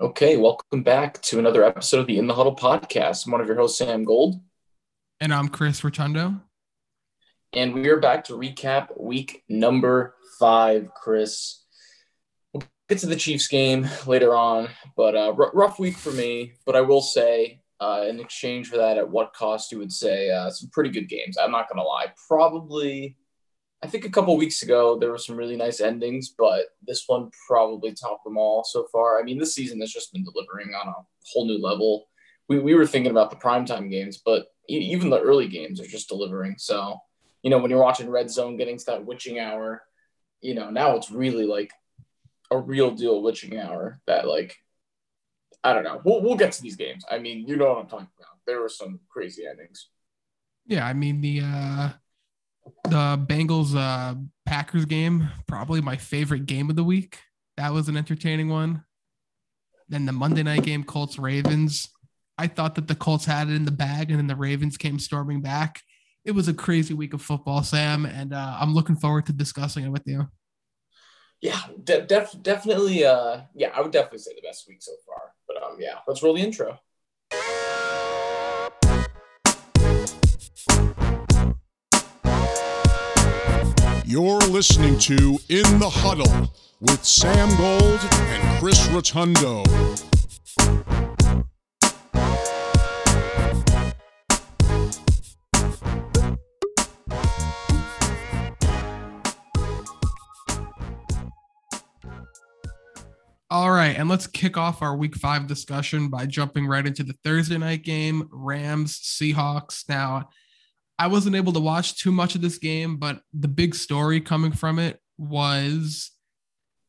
Okay, welcome back to another episode of the In the Huddle podcast. I'm one of your hosts, Sam Gold. And I'm Chris Rotundo. And we are back to recap week number five, Chris. We'll get to the Chiefs game later on, but uh, r- rough week for me. But I will say, uh, in exchange for that, at what cost you would say uh, some pretty good games. I'm not going to lie. Probably I think a couple weeks ago there were some really nice endings, but this one probably topped them all so far. I mean, this season has just been delivering on a whole new level. We, we were thinking about the primetime games, but even the early games are just delivering. So, you know, when you're watching Red Zone getting to that witching hour, you know, now it's really like a real deal witching hour that like I don't know. We'll we'll get to these games. I mean, you know what I'm talking about. There were some crazy endings. Yeah, I mean the uh the Bengals uh, Packers game, probably my favorite game of the week. That was an entertaining one. Then the Monday night game, Colts Ravens. I thought that the Colts had it in the bag, and then the Ravens came storming back. It was a crazy week of football, Sam, and uh, I'm looking forward to discussing it with you. Yeah, de- def- definitely. Uh, yeah, I would definitely say the best week so far. But um, yeah, let's roll the intro. You're listening to In the Huddle with Sam Gold and Chris Rotundo. All right, and let's kick off our week five discussion by jumping right into the Thursday night game Rams, Seahawks. Now, I wasn't able to watch too much of this game, but the big story coming from it was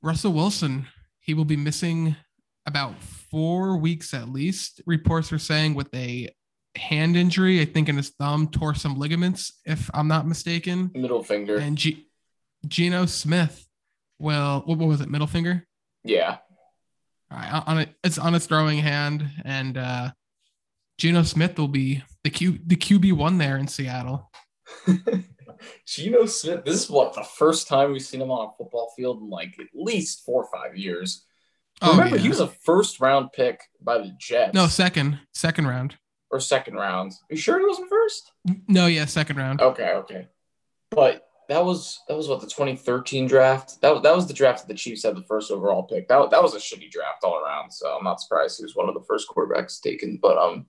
Russell Wilson. He will be missing about four weeks at least. Reports are saying with a hand injury, I think in his thumb, tore some ligaments, if I'm not mistaken. Middle finger. And G- Geno Smith, well, what, what was it? Middle finger? Yeah. All right, on it, it's on his throwing hand, and uh, Geno Smith will be the Q the QB one there in Seattle. Geno Smith, this is what the first time we've seen him on a football field in like at least four or five years. Oh, Remember, yeah. he was a first round pick by the Jets. No, second, second round. Or second round. Are you sure he wasn't first? No, yeah, second round. Okay, okay. But that was that was what the 2013 draft. That, that was the draft that the Chiefs had the first overall pick. That, that was a shitty draft all around. So I'm not surprised he was one of the first quarterbacks taken. But um,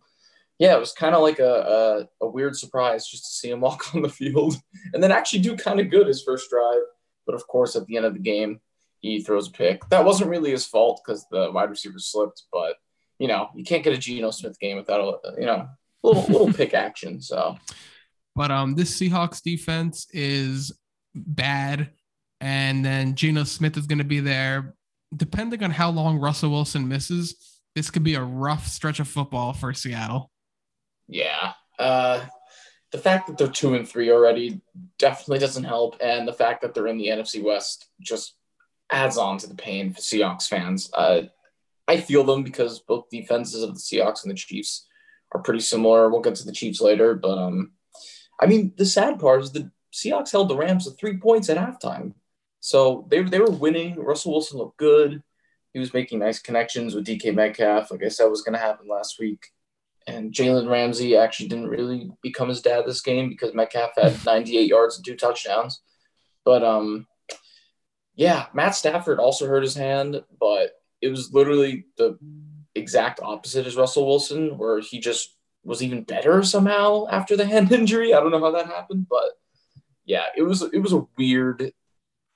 yeah, it was kind of like a, a, a weird surprise just to see him walk on the field and then actually do kind of good his first drive. But of course, at the end of the game, he throws a pick. That wasn't really his fault because the wide receiver slipped. But you know, you can't get a Geno Smith game without a you know little little pick action. So, but um, this Seahawks defense is bad, and then Geno Smith is going to be there. Depending on how long Russell Wilson misses, this could be a rough stretch of football for Seattle. Yeah. Uh, the fact that they're two and three already definitely doesn't help, and the fact that they're in the NFC West just adds on to the pain for Seahawks fans. Uh, I feel them because both defenses of the Seahawks and the Chiefs are pretty similar. We'll get to the Chiefs later, but um, I mean, the sad part is the Seahawks held the Rams to three points at halftime, so they they were winning. Russell Wilson looked good. He was making nice connections with DK Metcalf, like I said was going to happen last week. And Jalen Ramsey actually didn't really become his dad this game because Metcalf had 98 yards and two touchdowns. But um, yeah, Matt Stafford also hurt his hand, but it was literally the exact opposite as Russell Wilson, where he just was even better somehow after the hand injury. I don't know how that happened, but yeah, it was it was a weird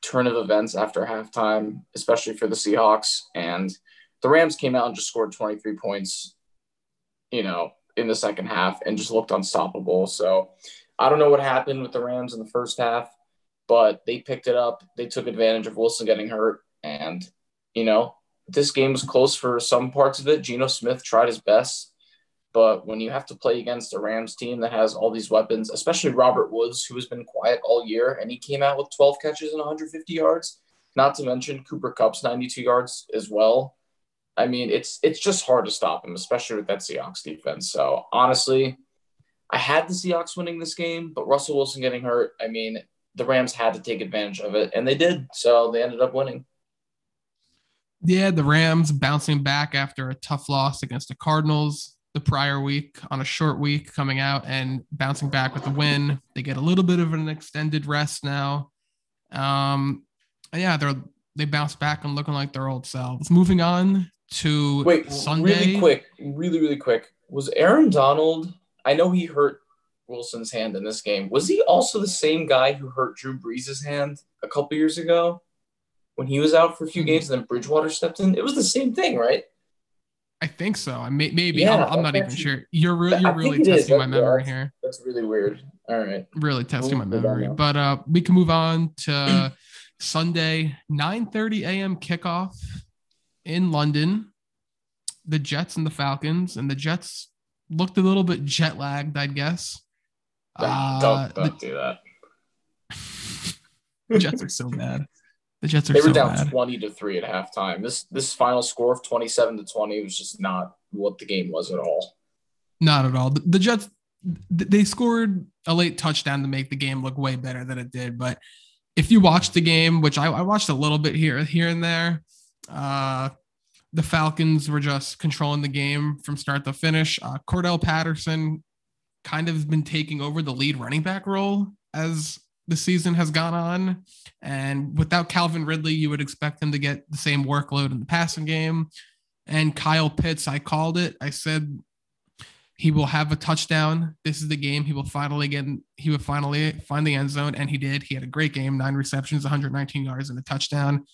turn of events after halftime, especially for the Seahawks. And the Rams came out and just scored 23 points you know, in the second half and just looked unstoppable. So I don't know what happened with the Rams in the first half, but they picked it up. They took advantage of Wilson getting hurt. And, you know, this game was close for some parts of it. Geno Smith tried his best. But when you have to play against a Rams team that has all these weapons, especially Robert Woods, who has been quiet all year, and he came out with 12 catches and 150 yards, not to mention Cooper Kupp's 92 yards as well. I mean, it's it's just hard to stop him, especially with that Seahawks defense. So honestly, I had the Seahawks winning this game, but Russell Wilson getting hurt, I mean, the Rams had to take advantage of it, and they did. So they ended up winning. Yeah, the Rams bouncing back after a tough loss against the Cardinals the prior week on a short week coming out and bouncing back with the win. They get a little bit of an extended rest now. Um, yeah, they're they bounce back and looking like their old selves. Moving on to Wait, Sunday. really quick, really, really quick. Was Aaron Donald? I know he hurt Wilson's hand in this game. Was he also the same guy who hurt Drew Brees' hand a couple years ago when he was out for a few Mhm. games and then Bridgewater stepped in? It was the same thing, right? I think so. I may, maybe Yeah, I'm, I'm not even sure. You're re- I you're really testing my memory that's- here. That's really weird. All right. Really testing my We'll on memory. But uh, we can move on to Sunday, 9:30 a.m. kickoff in London. The Jets and the Falcons, and the Jets looked a little bit jet lagged, I guess. Uh, don't the- don't do that. The Jets are so bad. The Jets are They were so down bad. twenty to three at halftime. This this final score of twenty seven to twenty was just not what the game was at all. Not at all. The, the Jets, they scored a late touchdown to make the game look way better than it did. But if you watch the game, which I, I watched a little bit here, here and there, uh, the Falcons were just controlling the game from start to finish. Uh, Cordarrelle Patterson kind of been taking over the lead running back role as the season has gone on. And without Calvin Ridley, you would expect him to get the same workload in the passing game. And Kyle Pitts, I called it. I said he will have a touchdown. This is the game. He will finally get. He will finally find the end zone, and he did. He had a great game: nine receptions, 119 yards, and a touchdown.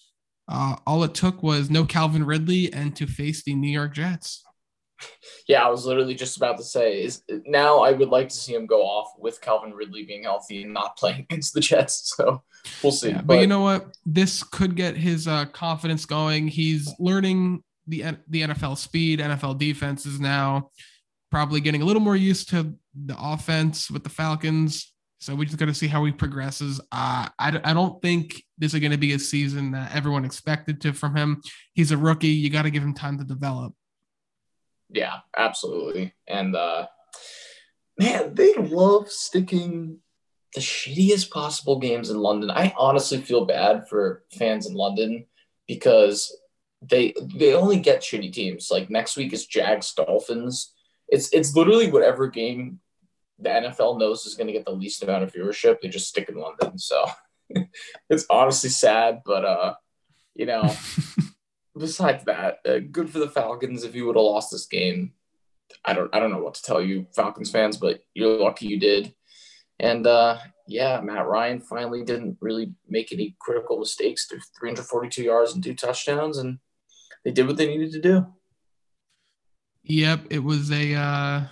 Uh, all it took was no Calvin Ridley and to face the New York Jets. Yeah, I was literally just about to say is now I would like to see him go off with Calvin Ridley being healthy and not playing against the Jets. So we'll see. Yeah, but, you know what? This could get his uh, confidence going. He's learning the the NFL speed, NFL defenses now. Probably getting a little more used to the offense with the Falcons. So we just got to see how he progresses. Uh, I, I don't think this is going to be a season that everyone expected to from him. He's a rookie. You got to give him time to develop. yeah, absolutely. And uh man, they love sticking the shittiest possible games in London. I honestly feel bad for fans in London because they they only get shitty teams. Like next week is Jags Dolphins. It's it's literally whatever game the NFL knows is going to get the least amount of viewership. They just stick in London. So it's honestly sad, but uh, you know, besides that, uh, good for the Falcons. If you would have lost this game, I don't I don't know what to tell you, Falcons fans, but you're lucky you did. And uh, yeah, Matt Ryan finally didn't really make any critical mistakes. Through 342 yards and two touchdowns, and they did what they needed to do. Yep, it was a uh,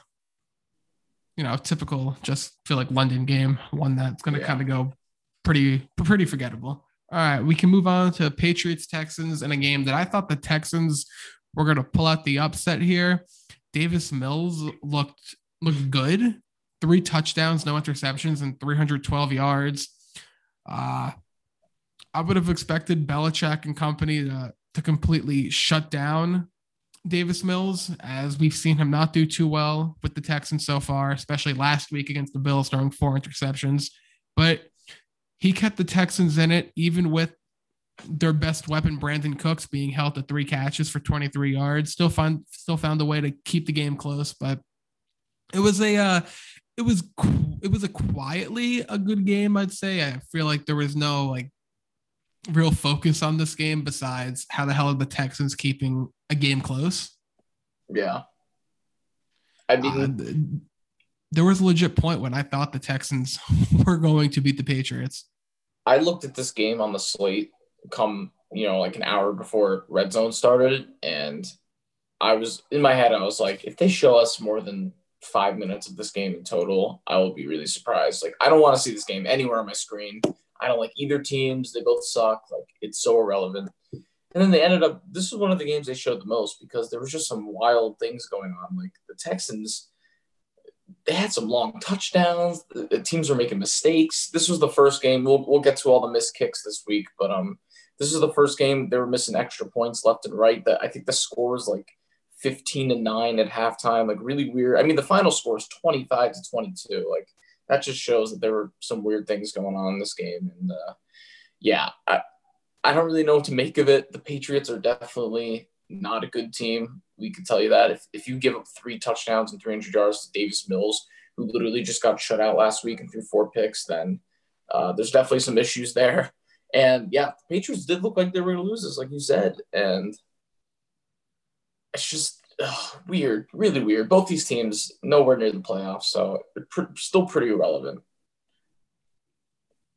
you know typical just feel like London game, one that's going to Yeah. kind of go pretty pretty forgettable. All right, we can move on to Patriots Texans in a game that I thought the Texans were going to pull out the upset here. Davis Mills looked looked good, three touchdowns, no interceptions, and 312 yards. Uh, I would have expected Belichick and company to to completely shut down Davis Mills, as we've seen him not do too well with the Texans so far, especially last week against the Bills, throwing four interceptions. But he kept the Texans in it, even with their best weapon, Brandin Cooks, being held to three catches for 23 yards. Still found still found a way to keep the game close, but it was a uh, it was it was a quietly a good game, I'd say. I feel like there was no like real focus on this game besides how the hell are the Texans keeping a game close. Yeah. I mean, Uh, there was a legit point when I thought the Texans were going to beat the Patriots. I looked at this game on the slate come, you know, like an hour before red zone started. And I was in my head, I was like, if they show us more than five minutes of this game in total, I will be really surprised. Like, I don't want to see this game anywhere on my screen. I don't like either teams. They both suck. Like, it's so irrelevant. And then they ended up, this was one of the games they showed the most because there was just some wild things going on. Like, the Texans, they had some long touchdowns. The, the teams were making mistakes. This was the first game. We'll, we'll get to all the missed kicks this week, but um, this is the first game they were missing extra points left and right. That I think the score was like 15 to 9 at halftime. Like really weird. I mean, the final score is 25 to 22. Like that just shows that there were some weird things going on in this game. And uh, yeah, I, I don't really know what to make of it. The Patriots are definitely not a good team. We can tell you that. If, if you give up three touchdowns and 300 yards to Davis Mills, who literally just got shut out last week and threw four picks, then uh, there's definitely some issues there. And yeah, the Patriots did look like they were going to lose this, like you said. And it's just ugh, weird, really weird. Both these teams nowhere near the playoffs, so pr- still pretty irrelevant.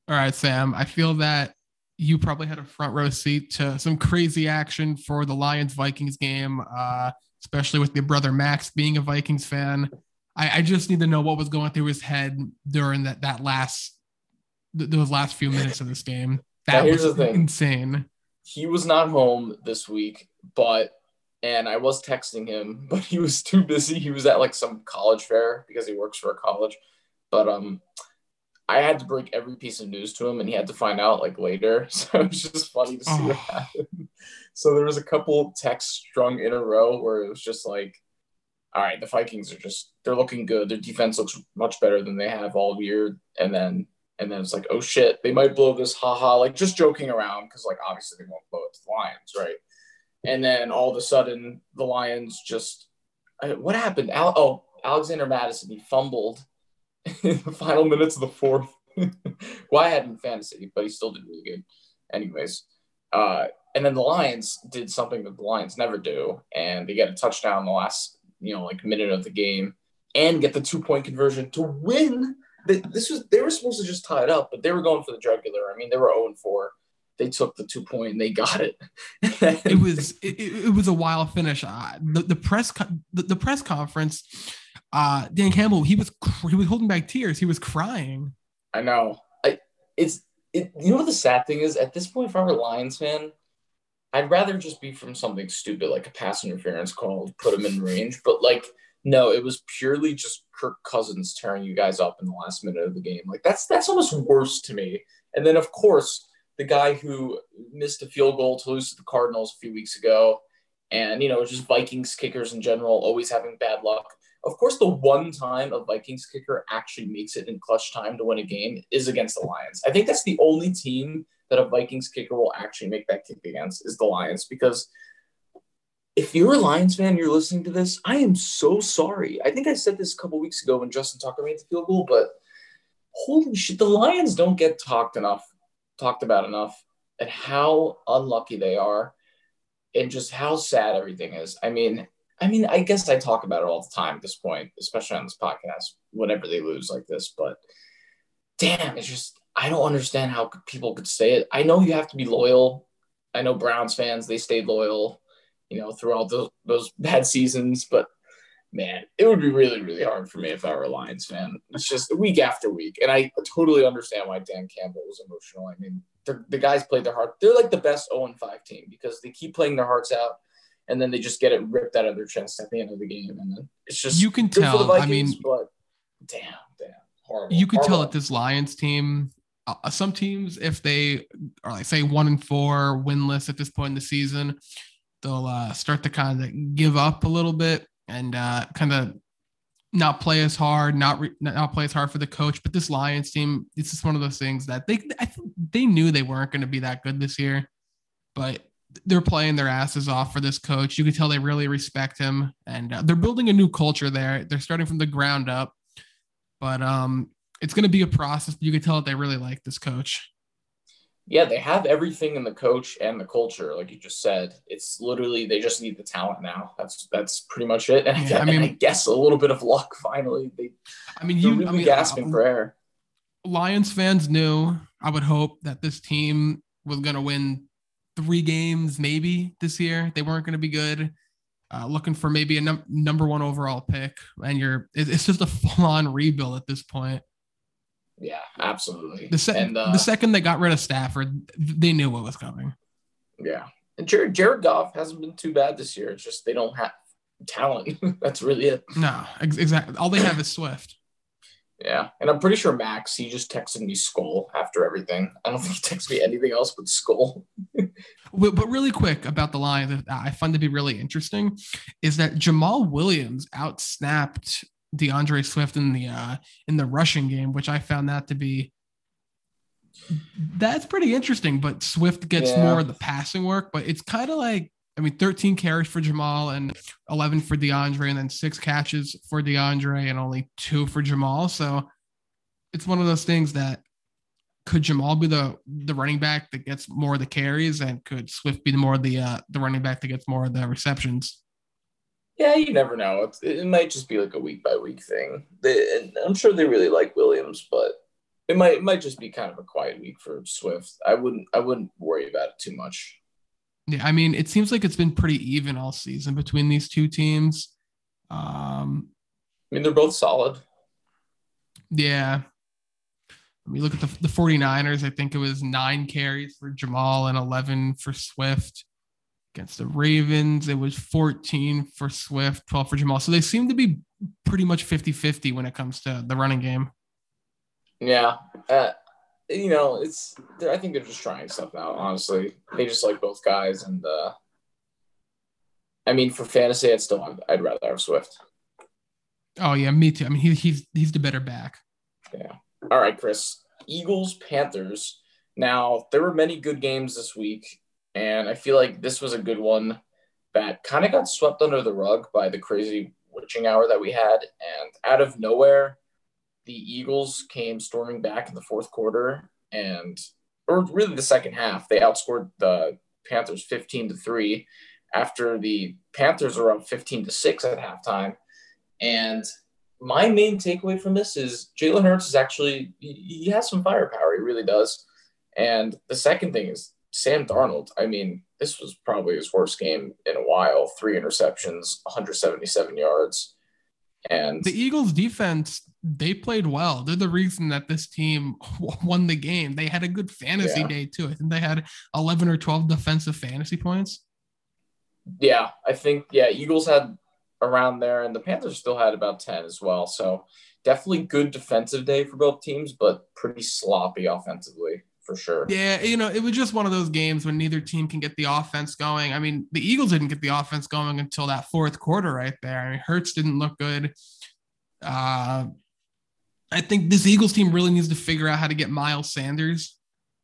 All right, Sam. I feel that you probably had a front row seat to some crazy action for the Lions Vikings game, uh, especially with your brother Max being a Vikings fan. I, I, just need to know what was going through his head during that that last th- those last few minutes of this game. That was insane. He was not home this week, but and I was texting him, but he was too busy. He was at like some college fair because he works for a college. But um I had to break every piece of news to him and he had to find out like later. So it was just funny to see oh. what happened. So there was a couple texts strung in a row where it was just like, all right, the Vikings are just they're looking good. Their defense looks much better than they have all year. And then and then it's like, oh shit, they might blow this, haha, like just joking around because like obviously they won't blow it to the Lions, right? And then all of a sudden the Lions just what happened? Al- oh, Alexander Mattison he fumbled in the final minutes of the fourth. well, I had him in fantasy, but he still did really good. Anyways, uh, and then the Lions did something that the Lions never do, and they get a touchdown in the last, you know, like minute of the game, and get the two point conversion to win. This was they were supposed to just tie it up, but they were going for the jugular. I mean, they were zero oh four. They took the two point and they got it. it was it, it, was a wild finish. Uh, the the press the, the press conference uh, Dan Campbell, he was he was holding back tears. He was crying. I know. I it's it, you know what the sad thing is at this point, if I were a Lions fan, I'd rather just be from something stupid like a pass interference call, put him in range. But like, no, it was purely just Kirk Cousins tearing you guys up in the last minute of the game. Like that's that's almost worse to me. And then of course the guy who missed a field goal to lose to the Cardinals a few weeks ago, and you know just Vikings kickers in general always having bad luck. Of course, the one time a Vikings kicker actually makes it in clutch time to win a game is against the Lions. I think that's the only team that a Vikings kicker will actually make that kick against is the Lions because if you're a Lions fan, you're listening to this, I am so sorry. I think I said this a couple weeks ago when Justin Tucker made the field goal, but holy shit, the Lions don't get talked enough, talked about enough, and how unlucky they are, and just how sad everything is. I mean, I mean, I guess I talk about it all the time at this point, especially on this podcast, whenever they lose like this. But damn, it's just, I don't understand how people could say it. I know you have to be loyal. I know Browns fans, they stayed loyal, you know, throughout those, those bad seasons. But man, it would be really, really hard for me if I were a Lions fan. It's just week after week. And I totally understand why Dan Campbell was emotional. I mean, the guys played their heart. They're like the best 0 5 team because they keep playing their hearts out and then they just get it ripped out of their chest at the end of the game, and then it's just you can tell. Vikings, I mean, but damn, damn, horrible. You can horrible. tell that this Lions team. Uh, some teams, if they are like say one and four, winless at this point in the season, they'll uh, start to kind of give up a little bit and uh, kind of not play as hard, not re- not play as hard for the coach. But this Lions team, it's just one of those things that they I they knew they weren't going to be that good this year, but they're playing their asses off for this coach. You can tell they really respect him, and uh, they're building a new culture there. They're starting from the ground up, but um, it's going to be a process. You can tell that they really like this coach. Yeah, they have everything in the coach and the culture, like you just said. It's literally they just need the talent now. That's that's pretty much it. And, yeah, I, mean, I guess a little bit of luck. Finally, they. I mean, you really I mean, gasping uh, for air. Lions fans knew. I would hope that this team was going to win three games maybe this year. They weren't going to be good. Uh, looking for maybe a num- number one overall pick, and you're it's just a full on rebuild at this point. Yeah, absolutely. The, se- and, uh, the second they got rid of Stafford, they knew what was coming. Yeah, and Jared, Jared Goff hasn't been too bad this year. It's just they don't have talent. That's really it. No, ex- exactly. All they have is Swift. Yeah, and I'm pretty sure Max he just texted me skull after everything. I don't think he texted me anything else but skull. but, but really quick about the Lions, I find to be really interesting is that Jamaal Williams outsnapped D'Andre Swift in the uh, in the rushing game, which I found that to be That's pretty interesting, but Swift gets Yeah. more of the passing work, but it's kind of like I mean, 13 carries for Jamaal and 11 for D'Andre, and then six catches for D'Andre and only two for Jamaal. So it's one of those things that could Jamaal be the the running back that gets more of the carries, and could Swift be the more of the uh, the running back that gets more of the receptions? Yeah, you never know. It's, it might just be like a week by week thing. They, and I'm sure they really like Williams, but it might it might just be kind of a quiet week for Swift. I wouldn't I wouldn't worry about it too much. Yeah, I mean, it seems like it's been pretty even all season between these two teams. Um, I mean, they're both solid. Yeah. I mean, look at the, the 49ers. I think it was nine carries for Jamaal and 11 for Swift. Against the Ravens, it was 14 for Swift, 12 for Jamaal. So they seem to be pretty much 50 50 when it comes to the running game. Yeah, uh, you know, it's. they're- I think they're just trying stuff out. Honestly, they just like both guys, and uh, I mean, for fantasy, I'd still I'd rather have Swift. Oh, yeah, me too. I mean, he, he's he's the better back. Yeah. All right, Chris. Eagles, Panthers. Now, there were many good games this week, and I feel like this was a good one that kind of got swept under the rug by the crazy witching hour that we had. And out of nowhere, the Eagles came storming back in the fourth quarter and or really the second half. They outscored the Panthers 15 to 3 after the Panthers were up 15 to 6 at halftime. And my main takeaway from this is Jalen Hurts is actually he, he has some firepower. He really does. And the second thing is Sam Darnold. I mean, this was probably his worst game in a while. Three interceptions, 177 yards, and The Eagles defense, they played well. They're the reason that this team won the game. They had a good fantasy Yeah. day, too. I think they had 11 or 12 defensive fantasy points. yeah, I think yeah, Eagles had around there, and the Panthers still had about 10 as well. So definitely good defensive day for both teams, but pretty sloppy offensively for sure. Yeah, you know, it was just one of those games when neither team can get the offense going. I mean, the Eagles didn't get the offense going until that fourth quarter right there. I mean, Hurts didn't look good. Uh, I think this Eagles team really needs to figure out how to get Miles Sanders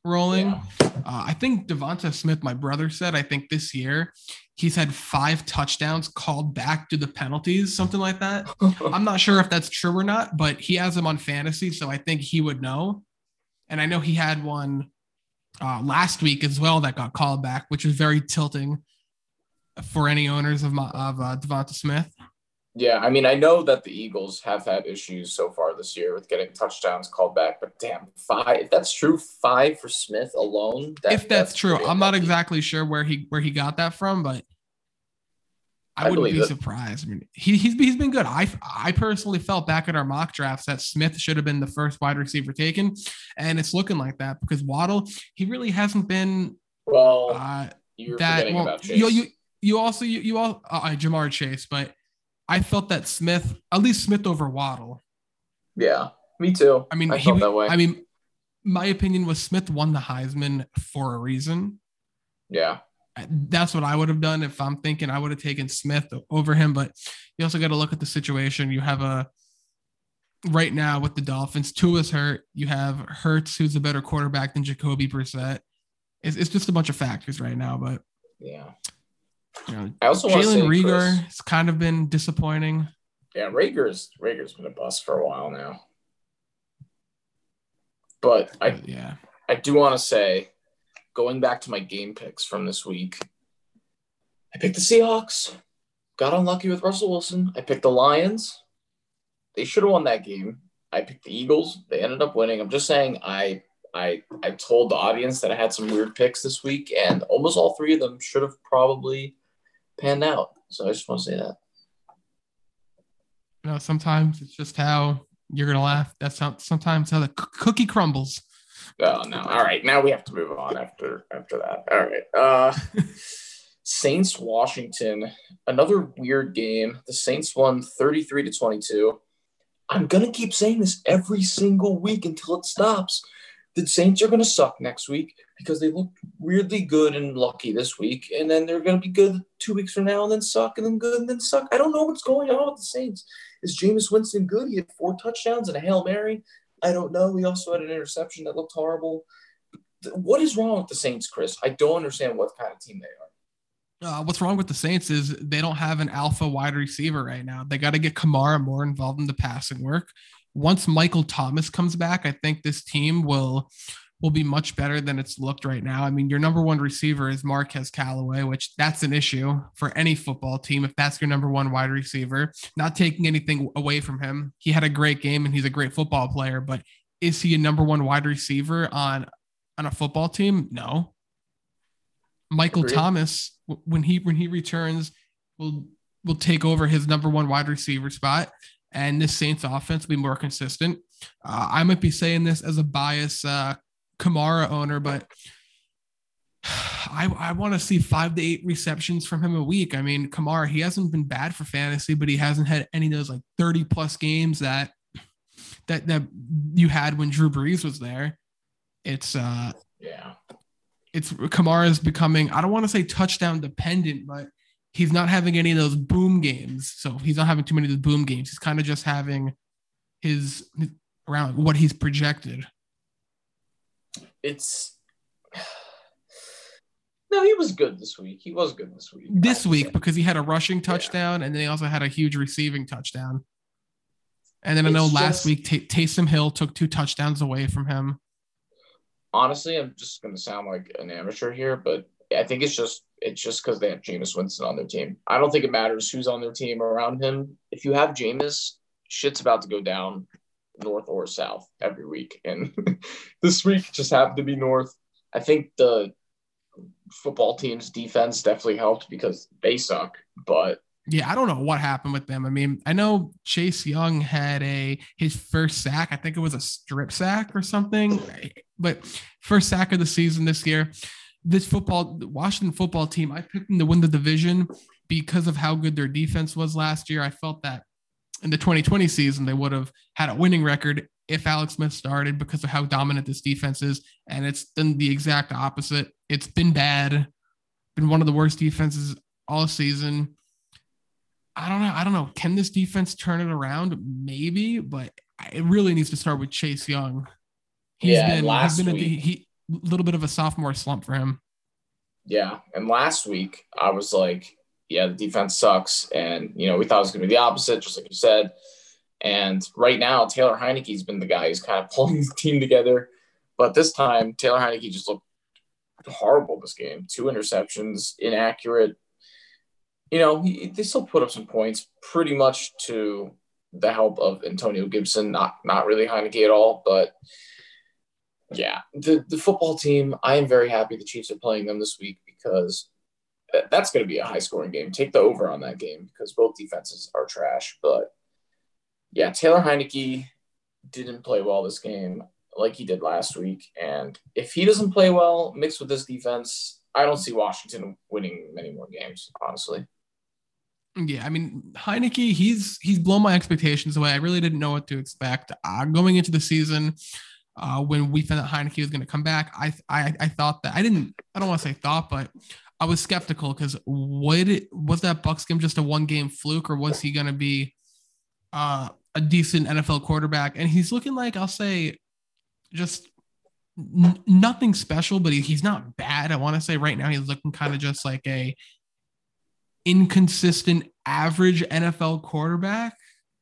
rolling. Yeah. Uh, I think Devonta Smith, my brother said, I think this year he's had five touchdowns called back to the penalties, something like that. I'm not sure if that's true or not, but he has him on fantasy, so I think he would know. And I know he had one uh, last week as well that got called back, which was very tilting for any owners of my, of uh, Devonta Smith. Yeah, I mean, I know that the Eagles have had issues so far this year with getting touchdowns called back, but damn, five. If that's true, five for Smith alone. that- if that's, true, I'm not exactly sure where he where he got that from, but I, I wouldn't be surprised. I mean, he, he's he's been good. I I personally felt back at our mock drafts that Smith should have been the first wide receiver taken, and it's looking like that because Waddle he really hasn't been Well, uh, you're that well, about Chase. you you you also you you all uh, uh, Ja'Marr Chase, but I felt that Smith at least Smith over Waddle. yeah, me too. I mean, I he, that way. I mean, my opinion was Smith won the Heisman for a reason. yeah, That's what I would have done if I'm thinking I would have taken Smith over him. But you also got to look at the situation. You have a right now with the Dolphins, Tua's hurt. You have Hurts, who's a better quarterback than Jacoby Brissett. It's, it's just a bunch of factors right now. But yeah. you know, I also want to say, Jalen Reagor Chris, has kind of been disappointing. yeah, Reagor's Reagor's been a bust for a while now. But I yeah. I do want to say, going back to my game picks from this week, I picked the Seahawks. Got unlucky with Russell Wilson. I picked the Lions. They should have won that game. I picked the Eagles. They ended up winning. I'm just saying I I I told the audience that I had some weird picks this week, and almost all three of them should have probably panned out. So I just want to say that. You know, sometimes it's just how you're gonna laugh. That's how sometimes how the c- cookie crumbles. Oh no! All right, now we have to move on after after that. All right, uh, Saints Washington, another weird game. The Saints won thirty three to twenty two. I'm gonna keep saying this every single week until it stops. The Saints are gonna suck next week because they look weirdly good and lucky this week, and then they're gonna be good two weeks from now, and then suck, and then good, and then suck. I don't know what's going on with the Saints. Is Jameis Winston good? He had four touchdowns and a hail mary. I don't know. He also had an interception that looked horrible. what is wrong with the Saints, Chris? I don't understand what kind of team they are. Uh, what's wrong with the Saints is they don't have an alpha wide receiver right now. They got to get Kamara more involved in the passing work. Once Michael Thomas comes back, I think this team will will be much better than it's looked right now. I mean, your number one receiver is Marquez Callaway, which that's an issue for any football team if that's your number one wide receiver. Not taking anything away from him. He had a great game and he's a great football player, but is he a number one wide receiver on on a football team? No. Michael Agreed. Thomas, when he when he returns, will will take over his number one wide receiver spot, and this Saints offense will be more consistent. Uh, I might be saying this as a bias uh, Kamara owner, but I, I want to see five to eight receptions from him a week. I mean, Kamara, he hasn't been bad for fantasy, but he hasn't had any of those like 30 plus games that that that you had when Drew Brees was there. It's uh yeah. It's Kamara is becoming, I don't want to say touchdown dependent, but he's not having any of those boom games. So he's not having too many of the boom games. He's kind of just having his around what he's projected it's no, he was good this week. He was good this week. This week because he had a rushing touchdown yeah. and then he also had a huge receiving touchdown. And then I know last just, week T- Taysom Hill took two touchdowns away from him. Honestly, I'm just going to sound like an amateur here, but I think it's just it's just because they have Jameis Winston on their team. I don't think it matters who's on their team around him. If you have Jameis, shit's about to go down north or south every week. And this week just happened to be north. I think the football team's defense definitely helped because they suck, but yeah, I don't know what happened with them. I mean, I know Chase Young had a his first sack. I think it was a strip sack or something, but first sack of the season this year. This football Washington football team, I picked them to win the division because of how good their defense was last year. I felt that in the 2020 season, they would have had a winning record if Alex Smith started because of how dominant this defense is. And it's done the exact opposite. It's been bad, been one of the worst defenses all season. I don't know. I don't know. Can this defense turn it around? Maybe, but it really needs to start with Chase Young. He's yeah, been, last been a he, little bit of a sophomore slump for him. Yeah. And last week, I was like, yeah, the defense sucks. And, you know, we thought it was going to be the opposite, just like you said. And right now, Taylor Heinicke's been the guy who's kind of pulling the team together. But this time, Taylor Heinicke just looked horrible this game. Two interceptions, inaccurate. You know, he, they still put up some points pretty much to the help of Antonio Gibson, not not really Heinicke at all. But yeah, the, the football team, I am very happy the Chiefs are playing them this week because that's going to be a high scoring game. Take the over on that game because both defenses are trash. But yeah, Taylor Heinicke didn't play well this game like he did last week. And if he doesn't play well mixed with this defense, I don't see Washington winning many more games, honestly. Yeah, I mean Heinicke, he's he's blown my expectations away. I really didn't know what to expect uh, going into the season. Uh, when we found out Heinicke was going to come back, I, I I thought that I didn't. I don't want to say thought, but I was skeptical because would was that Bucks game just a one game fluke or was he going to be uh, a decent NFL quarterback? And he's looking like I'll say just n- nothing special, but he, he's not bad. I want to say right now he's looking kind of just like a inconsistent average NFL quarterback.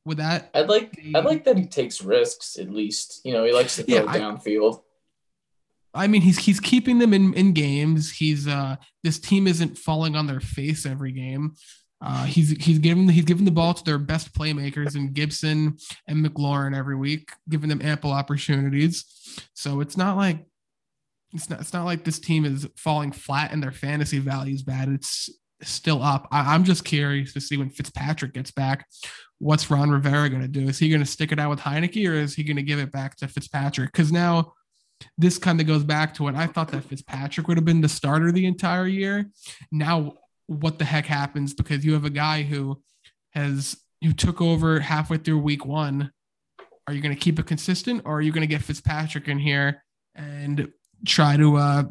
With that, I'd like be... I'd like that he takes risks at least. You know, he likes to throw yeah, downfield. I mean, he's he's keeping them in in games. He's uh this team isn't falling on their face every game. Uh, he's he's giving he's giving the ball to their best playmakers in Gibson and McLaurin every week, giving them ample opportunities. So it's not like it's not it's not like this team is falling flat and their fantasy value is bad. It's still up. I, am just curious to see when Fitzpatrick gets back, what's Ron Rivera going to do? Is he going to stick it out with Heinicke or is he going to give it back to Fitzpatrick? Because now this kind of goes back to what I thought that Fitzpatrick would have been the starter the entire year. Now, what the heck happens because you have a guy who has you took over halfway through week one. Are you going to keep it consistent, or are you going to get Fitzpatrick in here and try to uh,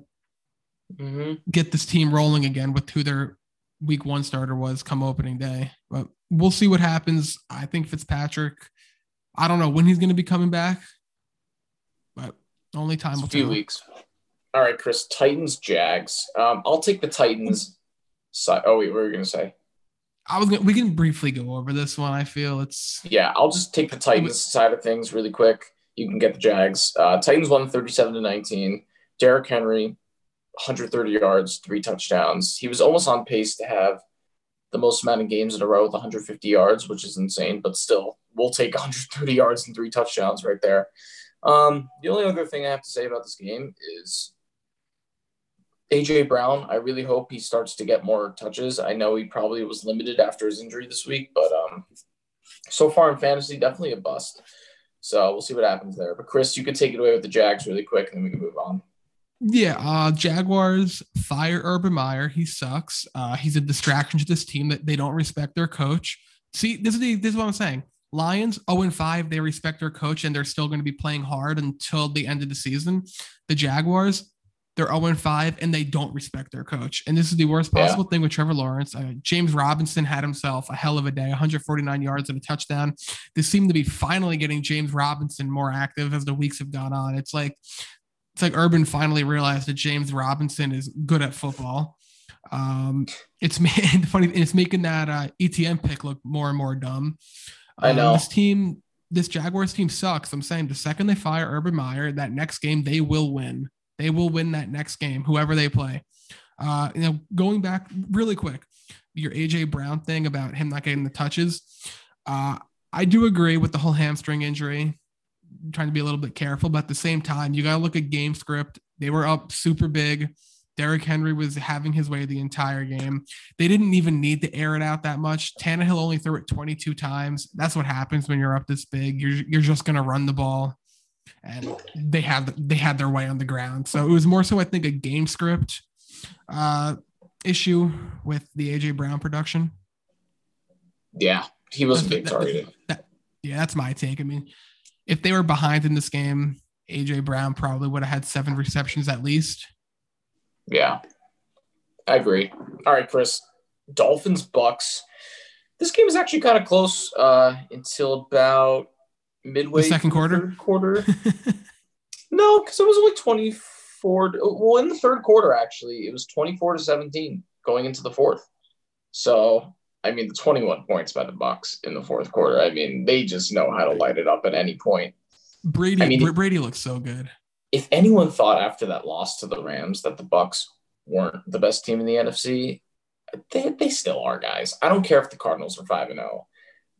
mm-hmm. get this team rolling again with who their week one starter was come opening day? But we'll see what happens. I think Fitzpatrick. I don't know when he's going to be coming back, only time will a few weeks. All right, Chris. Titans, Jags. Um, I'll take the Titans. Side. Oh wait, what were you gonna say? I was gonna, we can briefly go over this one. I feel it's Yeah, I'll just take the Titans side of things really quick. You can get the Jags. Uh, Titans won 37 to 19. Derrick Henry, 130 yards, three touchdowns. He was almost on pace to have the most amount of games in a row with 150 yards, which is insane, but still, we'll take 130 yards and three touchdowns right there. Um, the only other thing I have to say about this game is AJ Brown. I really hope he starts to get more touches. I know he probably was limited after his injury this week, but um, so far in fantasy, definitely a bust. So we'll see what happens there. But Chris, you could take it away with the Jags really quick, and then we can move on. Yeah, uh, Jaguars fire Urban Meyer. He sucks. Uh, he's a distraction to this team that they don't respect their coach. See, this is the, this is what I'm saying. Lions 0 and 5, they respect their coach and they're still going to be playing hard until the end of the season. The Jaguars, they're 0 and 5 and they don't respect their coach. And this is the worst possible yeah. thing with Trevor Lawrence. Uh, James Robinson had himself a hell of a day 149 yards and a touchdown. They seem to be finally getting James Robinson more active as the weeks have gone on. It's like it's like Urban finally realized that James Robinson is good at football. Um, it's made funny. It's making that uh, Etienne pick look more and more dumb. I know um, this team, this Jaguars team sucks. I'm saying the second they fire Urban Meyer, that next game they will win. They will win that next game, whoever they play. Uh, you know, going back really quick, your AJ Brown thing about him not getting the touches. Uh, I do agree with the whole hamstring injury trying to be a little bit careful, but at the same time, you got to look at game script. They were up super big. Derrick Henry was having his way the entire game. They didn't even need to air it out that much. Tannehill only threw it 22 times. That's what happens when you're up this big. You're you're just gonna run the ball, and they had they had their way on the ground. So it was more so I think a game script uh, issue with the AJ Brown production. Yeah, he was being targeted. That, yeah, that's my take. I mean, if they were behind in this game, AJ Brown probably would have had seven receptions at least. Yeah, I agree. All right, Chris. Dolphins Bucks. This game is actually kind of close uh, until about midway the second quarter. Quarter. no, because it was only twenty four. Well, in the third quarter, actually, it was twenty four to seventeen going into the fourth. So I mean, the 21 points by the Bucks in the fourth quarter. I mean, they just know how to light it up at any point. Brady, I mean, Brady looks so good. If anyone thought after that loss to the Rams that the Bucks weren't the best team in the NFC, they, they still are, guys. I don't care if the Cardinals are five and zero. Oh.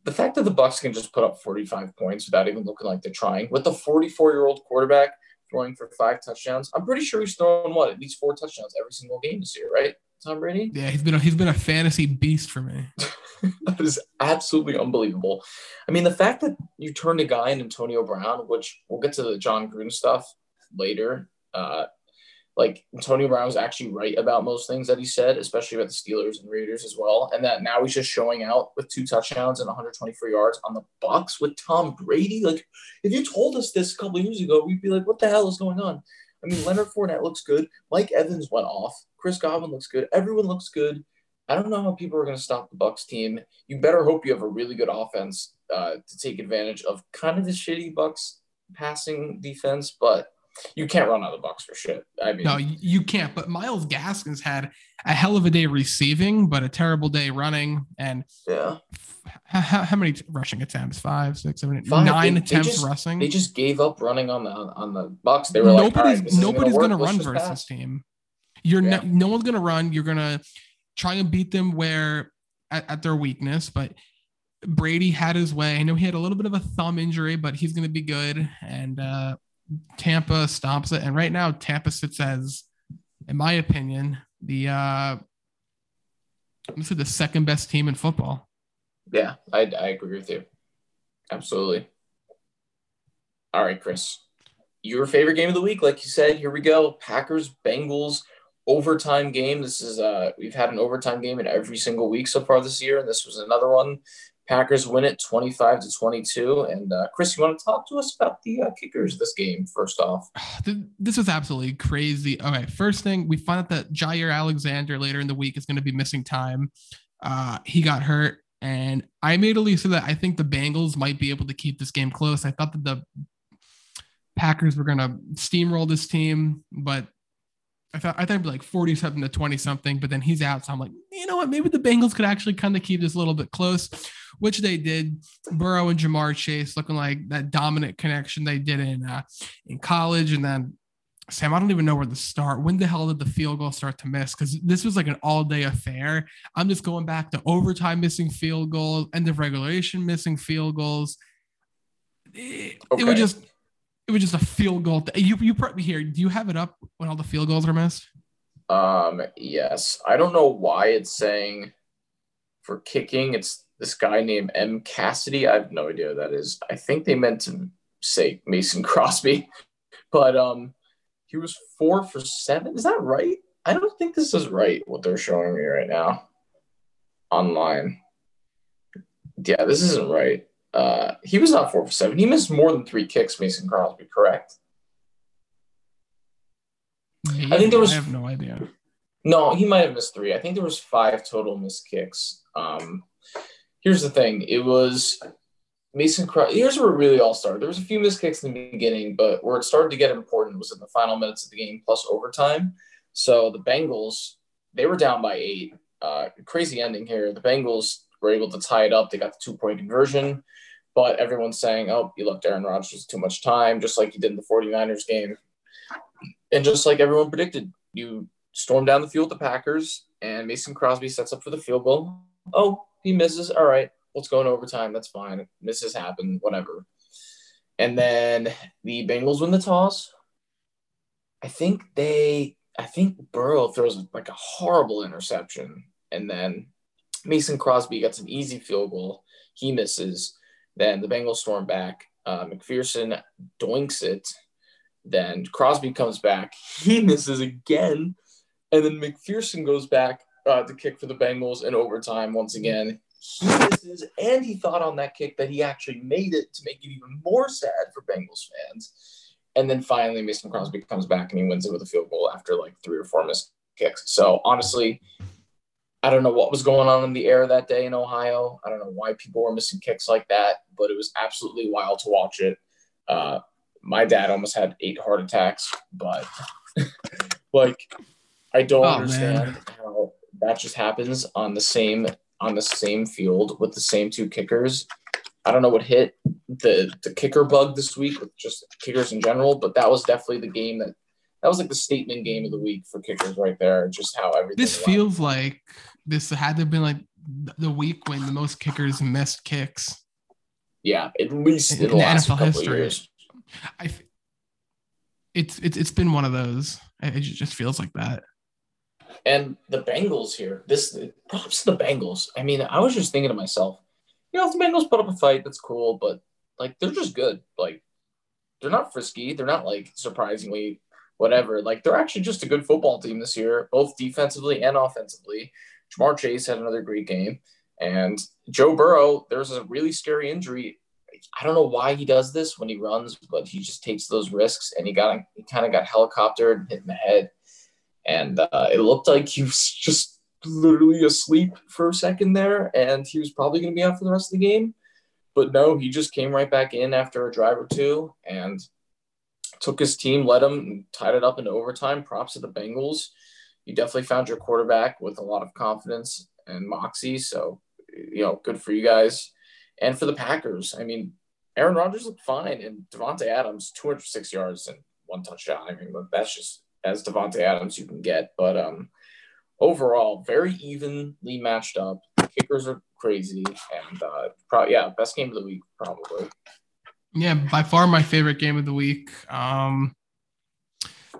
The fact that the Bucks can just put up 45 points without even looking like they're trying, with a 44 year old quarterback throwing for five touchdowns, I'm pretty sure he's throwing what at least four touchdowns every single game this year, right? Tom Brady? Yeah, he's been a, he's been a fantasy beast for me. that is absolutely unbelievable. I mean, the fact that you turned a guy in Antonio Brown, which we'll get to the Jon Gruden stuff later. Uh, like Antonio Brown was actually right about most things that he said, especially about the Steelers and Raiders as well. And that now he's just showing out with two touchdowns and 124 yards on the Bucks with Tom Brady. Like, if you told us this a couple years ago, we'd be like, "What the hell is going on?" I mean, Leonard Fournette looks good. Mike Evans went off. Chris Godwin looks good. Everyone looks good. I don't know how people are going to stop the Bucks team. You better hope you have a really good offense uh, to take advantage of kind of the shitty Bucks passing defense, but you can't run out of the Bucks for shit. I mean, no, you can't. But Miles Gaskins had a hell of a day receiving, but a terrible day running. And yeah, how, how many rushing attempts? Five, six, seven, eight, Five. nine they, attempts they just, rushing. They just gave up running on the on the Bucks. They were nobody's like, right, nobody's going to run versus this team. You're yeah. no, no one's going to run. You're going to try and beat them where at, at, their weakness. But Brady had his way. I know he had a little bit of a thumb injury, but he's going to be good. And uh, Tampa stomps it. And right now, Tampa sits as, in my opinion, the uh, this is the second best team in football. Yeah, I, I agree with you. Absolutely. All right, Chris. Your favorite game of the week, like you said, here we go. Packers, Bengals overtime game. This is uh we've had an overtime game in every single week so far this year, and this was another one. Packers win it 25 to 22. And uh, Chris, you want to talk to us about the uh, kickers this game first off? This was absolutely crazy. Okay, first thing, we find out that Jaire Alexander later in the week is going to be missing time. Uh, he got hurt, and I made a list of that I think the Bengals might be able to keep this game close. I thought that the Packers were going to steamroll this team, but I thought I thought it'd be like 40 something to 20 something, but then he's out. So I'm like, you know what? Maybe the Bengals could actually kind of keep this a little bit close, which they did. Burrow and Ja'Marr Chase looking like that dominant connection they did in uh, in college, and then Sam, I don't even know where to start. When the hell did the field goal start to miss? Because this was like an all day affair. I'm just going back to overtime missing field goals, end of regulation missing field goals. It, okay. it was just it was just a field goal. You you probably here. Do you have it up when all the field goals are missed? Um. Yes. I don't know why it's saying for kicking. It's this guy named M Cassidy. I have no idea who that is. I think they meant to say Mason Crosby, but um he was four for seven. Is that right? I don't think this is right what they're showing me right now online. Yeah, this isn't right. Uh, he was not four for seven. He missed more than three kicks, Mason Crosby, correct? I think there was. I have no idea. No, he might have missed three. I think there was five total missed kicks. Um, here's the thing: it was Mason Crosby, here's where it really all started. There was a few missed kicks in the beginning, but where it started to get important was in the final minutes of the game plus overtime. So the Bengals, they were down by eight. Uh, crazy ending here. The Bengals were able to tie it up. They got the two point conversion, but everyone's saying, oh, you left Aaron Rodgers too much time, just like you did in the 49ers game. And just like everyone predicted, you storm down the field with the Packers, and Mason Crosby sets up for the field goal. Oh, he misses. All right let's go in overtime. That's fine. Misses happen, whatever. And then the Bengals win the toss. I think they, I think Burrow throws like a horrible interception. And then Mason Crosby gets an easy field goal. He misses. Then the Bengals storm back. Uh, McPherson doinks it. Then Crosby comes back. He misses again. And then McPherson goes back uh, to kick for the Bengals in overtime once again he misses, and he thought on that kick that he actually made it to make it even more sad for Bengals fans. And then finally, Mason Crosby comes back and he wins it with a field goal after like three or four missed kicks. So honestly, I don't know what was going on in the air that day in Ohio. I don't know why people were missing kicks like that, but it was absolutely wild to watch it. Uh, my dad almost had eight heart attacks, but like I don't oh, understand man. how that just happens on the same on the same field with the same two kickers. I don't know what hit the the kicker bug this week with just kickers in general, but that was definitely the game that that was like the statement game of the week for kickers right there. Just how everything. This went. feels like this had to have been like the week when the most kickers missed kicks. Yeah, at least in, in the, the NFL history. Years. I, it's it's it's been one of those. It just feels like that. And the Bengals here, this props to the Bengals. I mean, I was just thinking to myself, you know, if the Bengals put up a fight, that's cool, but like they're just good. Like they're not frisky. They're not like surprisingly whatever. Like they're actually just a good football team this year, both defensively and offensively. Ja'Marr Chase had another great game. And Joe Burrow, there's a really scary injury. I don't know why he does this when he runs, but he just takes those risks and he got he kind of got helicoptered and hit in the head and uh, it looked like he was just literally asleep for a second there, and he was probably going to be out for the rest of the game. But no, he just came right back in after a drive or two and took his team, led them, tied it up in overtime. Props to the Bengals. You definitely found your quarterback with a lot of confidence and moxie. So, you know, good for you guys. And for the Packers, I mean, Aaron Rodgers looked fine, and Davante Adams, 206 yards and one touchdown. I mean, that's just as Davante Adams you can get. But um, overall, very evenly matched up. Kickers are crazy, and uh, yeah, best game of the week probably. Yeah, by far my favorite game of the week. Um,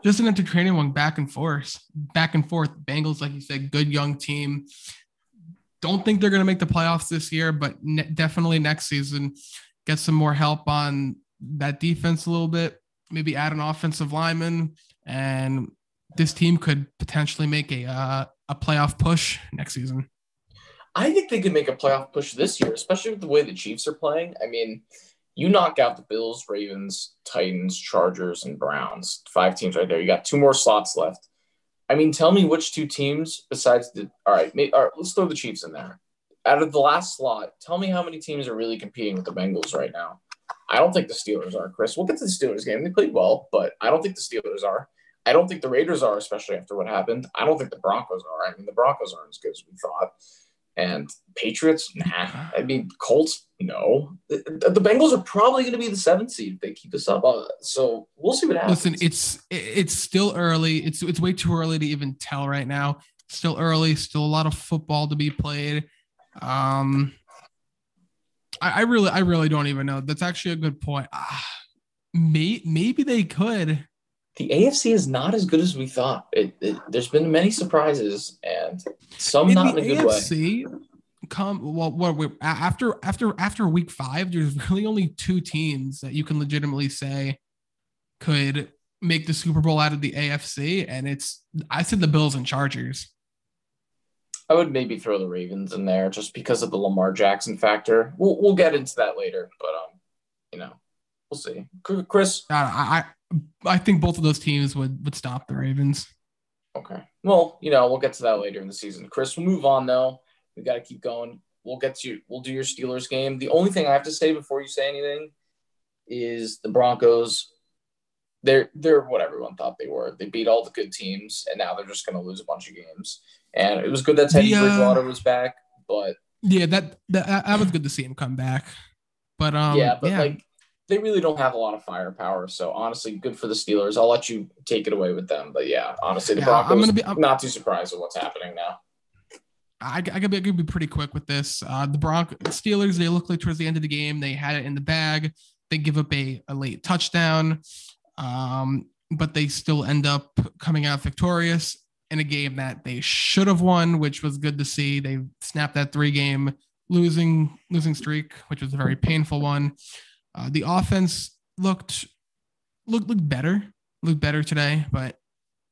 just an entertaining one, back and forth, back and forth. Bengals, like you said, good young team. Don't think they're going to make the playoffs this year, but ne- definitely next season. Get some more help on that defense a little bit. Maybe add an offensive lineman and this team could potentially make a uh, a playoff push next season. I think they could make a playoff push this year, especially with the way the Chiefs are playing. I mean, you knock out the Bills, Ravens, Titans, Chargers, and Browns. Five teams right there. You got two more slots left. I mean, tell me which two teams besides the all right, all right, let's throw the Chiefs in there. Out of the last slot, tell me how many teams are really competing with the Bengals right now. I don't think the Steelers are, Chris. We'll get to the Steelers game. They played well, but I don't think the Steelers are. I don't think the Raiders are, especially after what happened. I don't think the Broncos are. I mean, the Broncos aren't as good as we thought. And Patriots, nah. I mean, Colts, no. The, the Bengals are probably going to be the seventh seed if they keep this up. Uh, so we'll see what happens. Listen, it's it's still early. It's it's way too early to even tell right now. Still early. Still a lot of football to be played. Um, I, I really, I really don't even know. That's actually a good point. Ah, may, maybe they could. The AFC is not as good as we thought. It, it, there's been many surprises and some In not in a good way. Come well, what we after after after week five, there's really only two teams that you can legitimately say could make the Super Bowl out of the AFC, and it's I said the Bills and Chargers. I would maybe throw the Ravens in there just because of the Lamar Jackson factor. We'll we'll get into that later, but um, you know, we'll see. Chris, I I, I think both of those teams would would stop the Ravens. Okay. Well, you know, we'll get to that later in the season. Chris, we'll move on though. We got to keep going. We'll get to you we'll do your Steelers game. The only thing I have to say before you say anything is the Broncos. They're they're what everyone thought they were. They beat all the good teams, and now they're just going to lose a bunch of games. And it was good that Teddy The, uh, Bridgewater was back, but Yeah, that that I was good to see him come back. But um, yeah, but like they really don't have a lot of firepower. So honestly, good for the Steelers. I'll let you take it away with them. But yeah, honestly, the Yeah, Broncos. I'm gonna be- I'm- not too surprised at what's happening now. I, I could be, I could be pretty quick with this. Uh, the Bronc Steelers, they look like towards the end of the game, they had it in the bag. They give up a, a late touchdown, um, but they still end up coming out victorious in a game that they should have won, which was good to see. They snapped that three game losing losing streak, which was a very painful one. Uh, the offense looked looked looked better, looked better today, but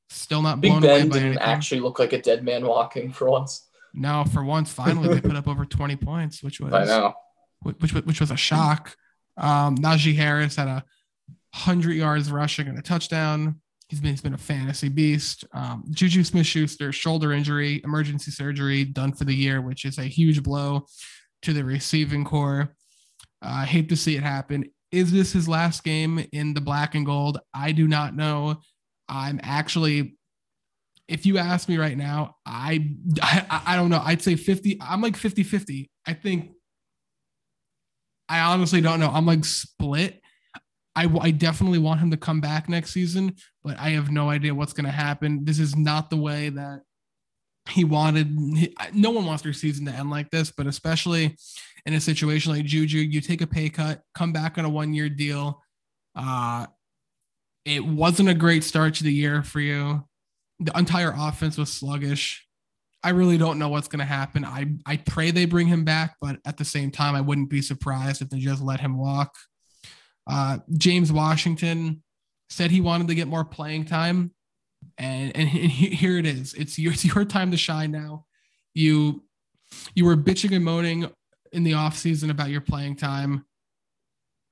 still not Big blown away Ben by didn't anything. actually look like a dead man walking for once. No, for once, finally they put up over 20 points, which was I know. which which, which was a shock. Um, Najee Harris had a hundred yards rushing and a touchdown. He's been he's been a fantasy beast. Um, Juju Smith-Schuster shoulder injury, emergency surgery done for the year, which is a huge blow to the receiving corps. Uh, I hate to see it happen. Is this his last game in the black and gold? I do not know. I'm actually if you ask me right now, I, I I don't know. I'd say 50. I'm like 50-50. I think I honestly don't know. I'm like split. I, I definitely want him to come back next season, but I have no idea what's going to happen. This is not the way that he wanted. he- no one wants their season to end like this, but especially in a situation like Juju, you take a pay cut, come back on a one year deal. Uh, it wasn't a great start to the year for you. The entire offense was sluggish. I really don't know what's going to happen. I, I pray they bring him back, but at the same time, I wouldn't be surprised if they just let him walk. Uh, James Washington said he wanted to get more playing time, and and he- he- here it is. It's your, it's your time to shine now. You you were bitching and moaning in the off season about your playing time.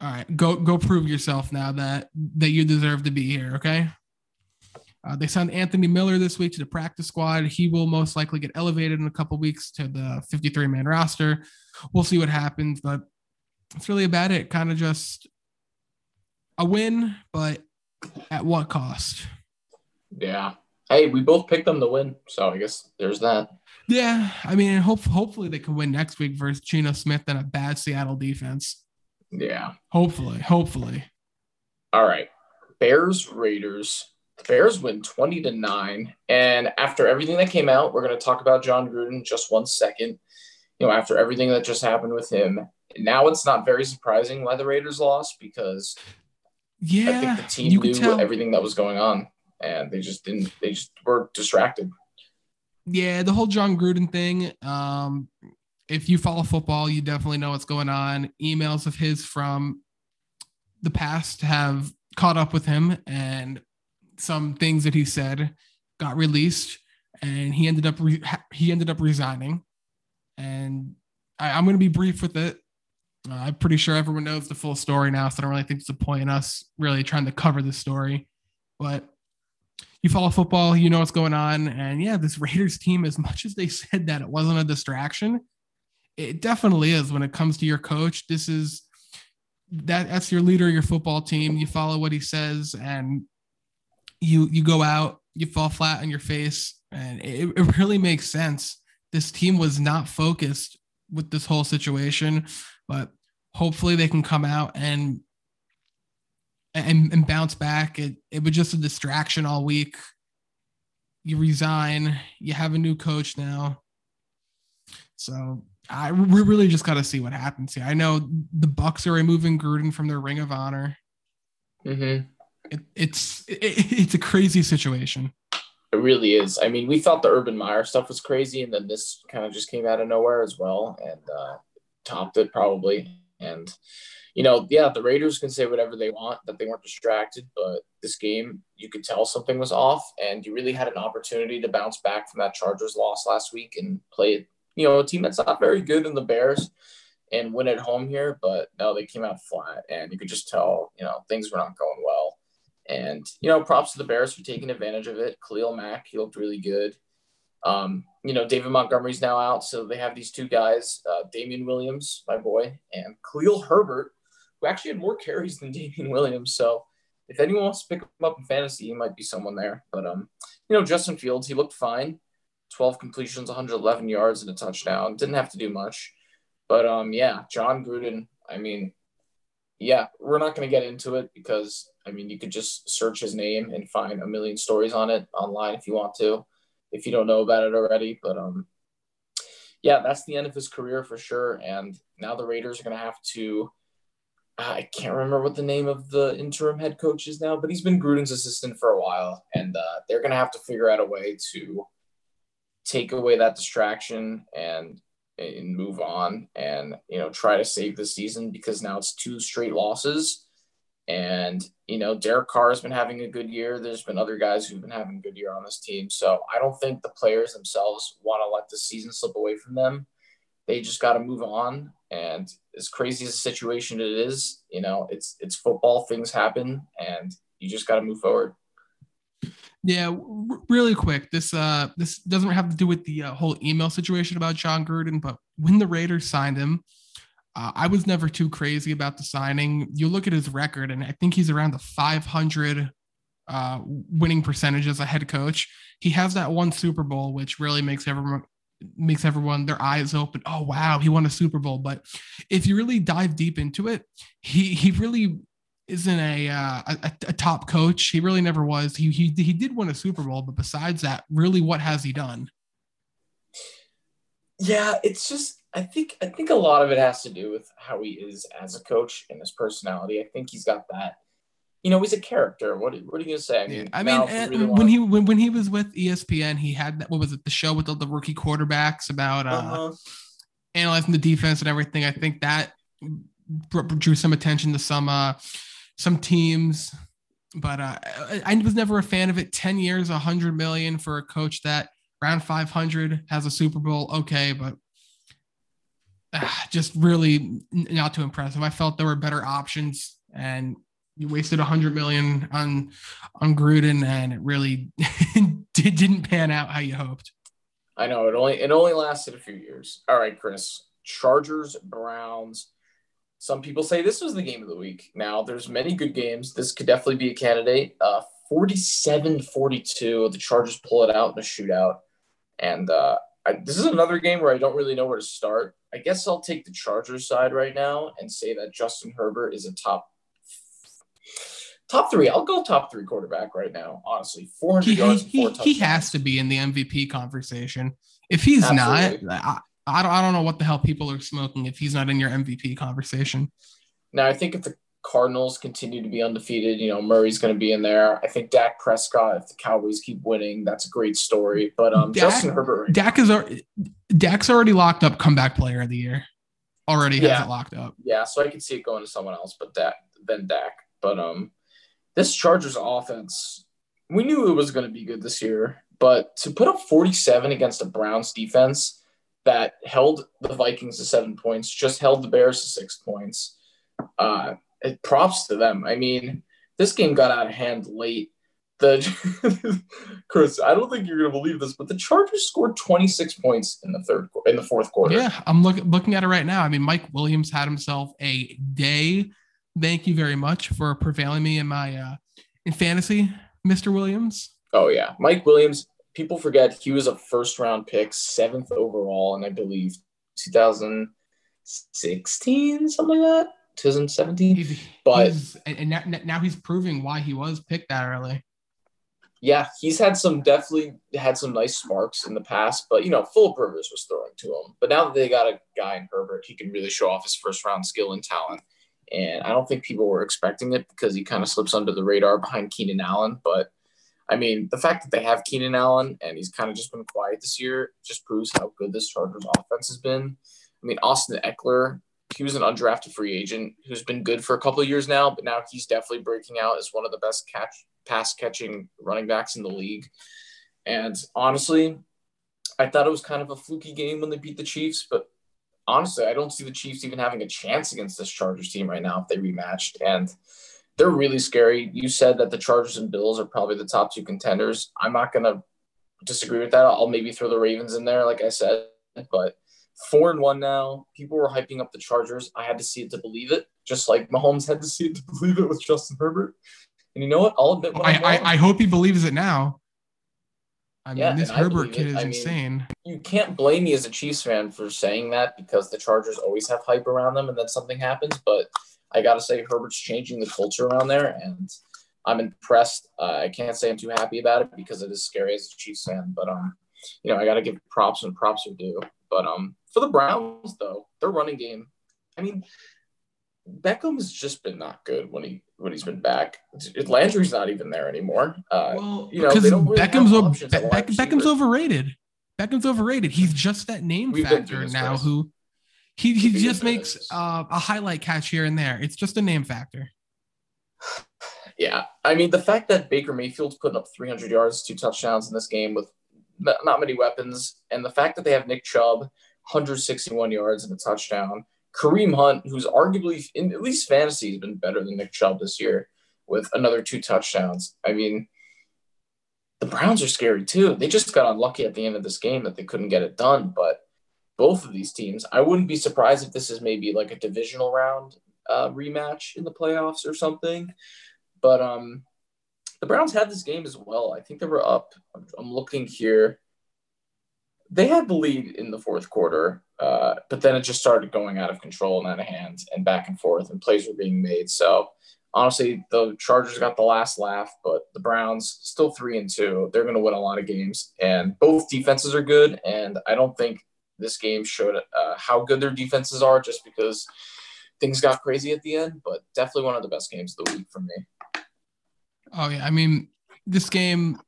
All right, go go prove yourself now that that you deserve to be here. Okay. Uh, they signed Anthony Miller this week to the practice squad. He will most likely get elevated in a couple weeks to the 53 man roster. We'll see what happens, but that's really about it. Kind of just a win, but at what cost? Yeah. Hey, we both picked them to win, so I guess there's that. Yeah, I mean, hope hopefully they can win next week versus Geno Smith and a bad Seattle defense. Yeah. Hopefully, hopefully. All right. Bears Raiders. The Bears win 20 to 9. And after everything that came out, we're going to talk about Jon Gruden just one second. You know, after everything that just happened with him, now it's not very surprising why the Raiders lost because yeah, I think the team knew tell. everything that was going on and they just didn't they just were distracted. yeah, the whole Jon Gruden thing. Um, if you follow football, you definitely know what's going on. Emails of his from the past have caught up with him, and some things that he said got released, and he ended up re- he ended up resigning. And I, I'm going to be brief with it. Uh, I'm pretty sure everyone knows the full story now, so I don't really think it's a point in us really trying to cover the story. But you follow football, you know what's going on. And yeah, this Raiders team, as much as they said that it wasn't a distraction, it definitely is when it comes to your coach. This is that that's your leader, your football team. You follow what he says, and you you go out, you fall flat on your face, and it, it really makes sense. This team was not focused with this whole situation, but hopefully they can come out and and, and bounce back. It it was just a distraction all week. You resign. You have a new coach now. So I we really just got to see what happens here. I know the Bucs are removing Gruden from their Ring of Honor. Mm-hmm. It, it's it, it's a crazy situation. It really is. I mean, we thought the Urban Meyer stuff was crazy, and then this kind of just came out of nowhere as well, and uh, topped it probably. And you know, yeah, the Raiders can say whatever they want that they weren't distracted, but this game, you could tell something was off, and you really had an opportunity to bounce back from that Chargers loss last week and play, you know, a team that's not very good in the Bears and win at home here. But no, they came out flat, and you could just tell, you know, things were not going well. And you know, props to the Bears for taking advantage of it. Khalil Mack, he looked really good. Um, you know, David Montgomery's now out, so they have these two guys, uh, Damien Williams, my boy, and Khalil Herbert, who actually had more carries than Damien Williams. So if anyone wants to pick him up in fantasy, he might be someone there. But um, you know, Justin Fields, he looked fine. 12 completions, 111 yards, and a touchdown. Didn't have to do much. But um, yeah, Jon Gruden, I mean, yeah, we're not going to get into it because I mean, you could just search his name and find a million stories on it online if you want to, if you don't know about it already. But um, yeah, that's the end of his career for sure. And now the Raiders are going to have to. I can't remember what the name of the interim head coach is now, but he's been Gruden's assistant for a while, and uh, they're going to have to figure out a way to take away that distraction and and move on and you know try to save the season because now it's two straight losses. And you know Derek Carr has been having a good year. There's been other guys who've been having a good year on this team. So I don't think the players themselves want to let the season slip away from them. They just got to move on and as crazy as situation it is you know it's it's football things happen and you just got to move forward yeah, r- really quick. This uh this doesn't have to do with the uh, whole email situation about Jon Gruden, but when the Raiders signed him, uh, I was never too crazy about the signing. You look at his record, and I think he's around the 500 uh, winning percentage as a head coach. He has that one Super Bowl, which really makes everyone makes everyone their eyes open. Oh wow, he won a Super Bowl. But if you really dive deep into it, he he really isn't a, uh, a, a top coach. He really never was. He he he did win a Super Bowl, but besides that, really, what has he done? Yeah, it's just I think I think a lot of it has to do with how he is as a coach and his personality. I think he's got that. You know, he's a character. What what are you gonna say? I mean, yeah, I mean really when he when, when he was with ESPN, he had that. What was it? The show with the, the rookie quarterbacks about uh, uh-huh. analyzing the defense and everything. I think that drew some attention to some uh, some teams, but uh, I was never a fan of it. 10 years, a 100 million for a coach that round 500 has a Super Bowl. Okay, but uh, just really not too impressive. I felt there were better options and you wasted 100 million on on Gruden and it really didn't pan out how you hoped. I know it only it only lasted a few years. All right, Chris. Chargers, Browns. Some people say this was the game of the week. Now, there's many good games. This could definitely be a candidate. Uh, 47-42, the Chargers pull it out in a shootout. And uh, I, this is another game where I don't really know where to start. I guess I'll take the Chargers side right now and say that Justin Herbert is a top top three. I'll go top three quarterback right now. Honestly, 400 he, yards. He, he, has to be in the MVP conversation. If he's Absolutely. not, I don't, I don't know what the hell people are smoking if he's not in your MVP conversation. Now, I think if the Cardinals continue to be undefeated, you know, Murray's going to be in there. I think Dak Prescott, if the Cowboys keep winning, that's a great story. But um, Dak, Justin Herbert, Dak is already, Dak's already locked up comeback player of the year. Already yeah. has it locked up. Yeah, so I can see it going to someone else, but Dak than Dak. But um, this Chargers offense, we knew it was going to be good this year, but to put up 47 against a Browns defense that held the Vikings to seven points, just held the Bears to six points. Uh, it, props to them. I mean, this game got out of hand late. The Chris, I don't think you're going to believe this, but the Chargers scored 26 points in the third in the fourth quarter. Yeah, I'm looking looking at it right now. I mean, Mike Williams had himself a day. Thank you very much for prevailing me in my uh, in fantasy. Mr. Williams? Oh yeah, Mike Williams. People forget he was a first round pick, seventh overall, and I believe 2016, something like that. 2017. He's, But- he's- and and now, now he's proving why he was picked that early. Yeah, he's had some definitely had some nice sparks in the past, but you know, Philip Rivers was throwing to him. But now that they got a guy in Herbert, he can really show off his first round skill and talent. And I don't think people were expecting it because he kind of slips under the radar behind Keenan Allen. But I mean, the fact that they have Keenan Allen and he's kind of just been quiet this year just proves how good this Chargers offense has been. I mean, Austin Ekeler, he was an undrafted free agent who's been good for a couple of years now, but now he's definitely breaking out as one of the best catch pass catching running backs in the league. And honestly, I thought it was kind of a fluky game when they beat the Chiefs, but honestly, I don't see the Chiefs even having a chance against this Chargers team right now if they rematched. And they're really scary. You said that the Chargers and Bills are probably the top two contenders. I'm not going to disagree with that. I'll maybe throw the Ravens in there, like I said, but four and one now. People were hyping up the Chargers. I had to see it to believe it, just like Mahomes had to see it to believe it with Justin Herbert. And you know what? I'll admit I, I. I hope he believes it now. I mean, Yeah, this Herbert kid is I mean, insane. you can't blame me as a Chiefs fan for saying that because the Chargers always have hype around them and then something happens. But I got to say, Herbert's changing the culture around there, and I'm impressed. Uh, I can't say I'm too happy about it because it is scary as a Chiefs fan. But um, you know, I got to give props when props are due. But um, for the Browns though, their running game, I mean, Beckham has just been not good when he when he's been back. Landry's not even there anymore. Uh, Well, you know, because they don't really Beckham's, o- options Be- Beckham's overrated. Beckham's overrated. He's just that name We've factor now. Chris. Who he he We've just makes uh, a highlight catch here and there. It's just a name factor. Yeah, I mean the fact that Baker Mayfield's putting up 300 yards, two touchdowns in this game with not many weapons, and the fact that they have Nick Chubb, 161 yards and a touchdown, Kareem Hunt, who's arguably in at least fantasy has been better than Nick Chubb this year with another two touchdowns. I mean, the Browns are scary too. They just got unlucky at the end of this game that they couldn't get it done, but both of these teams, I wouldn't be surprised if this is maybe like a divisional round uh, rematch in the playoffs or something. But um, the Browns had this game as well. I think they were up. I'm, looking here. They had the lead in the fourth quarter, uh, but then it just started going out of control and out of hand and back and forth, and plays were being made. So honestly, the Chargers got the last laugh, but the Browns still three and two. They're going to win a lot of games, and both defenses are good. And I don't think this game showed uh, how good their defenses are, just because things got crazy at the end. But definitely one of the best games of the week for me. Oh yeah, I mean, this game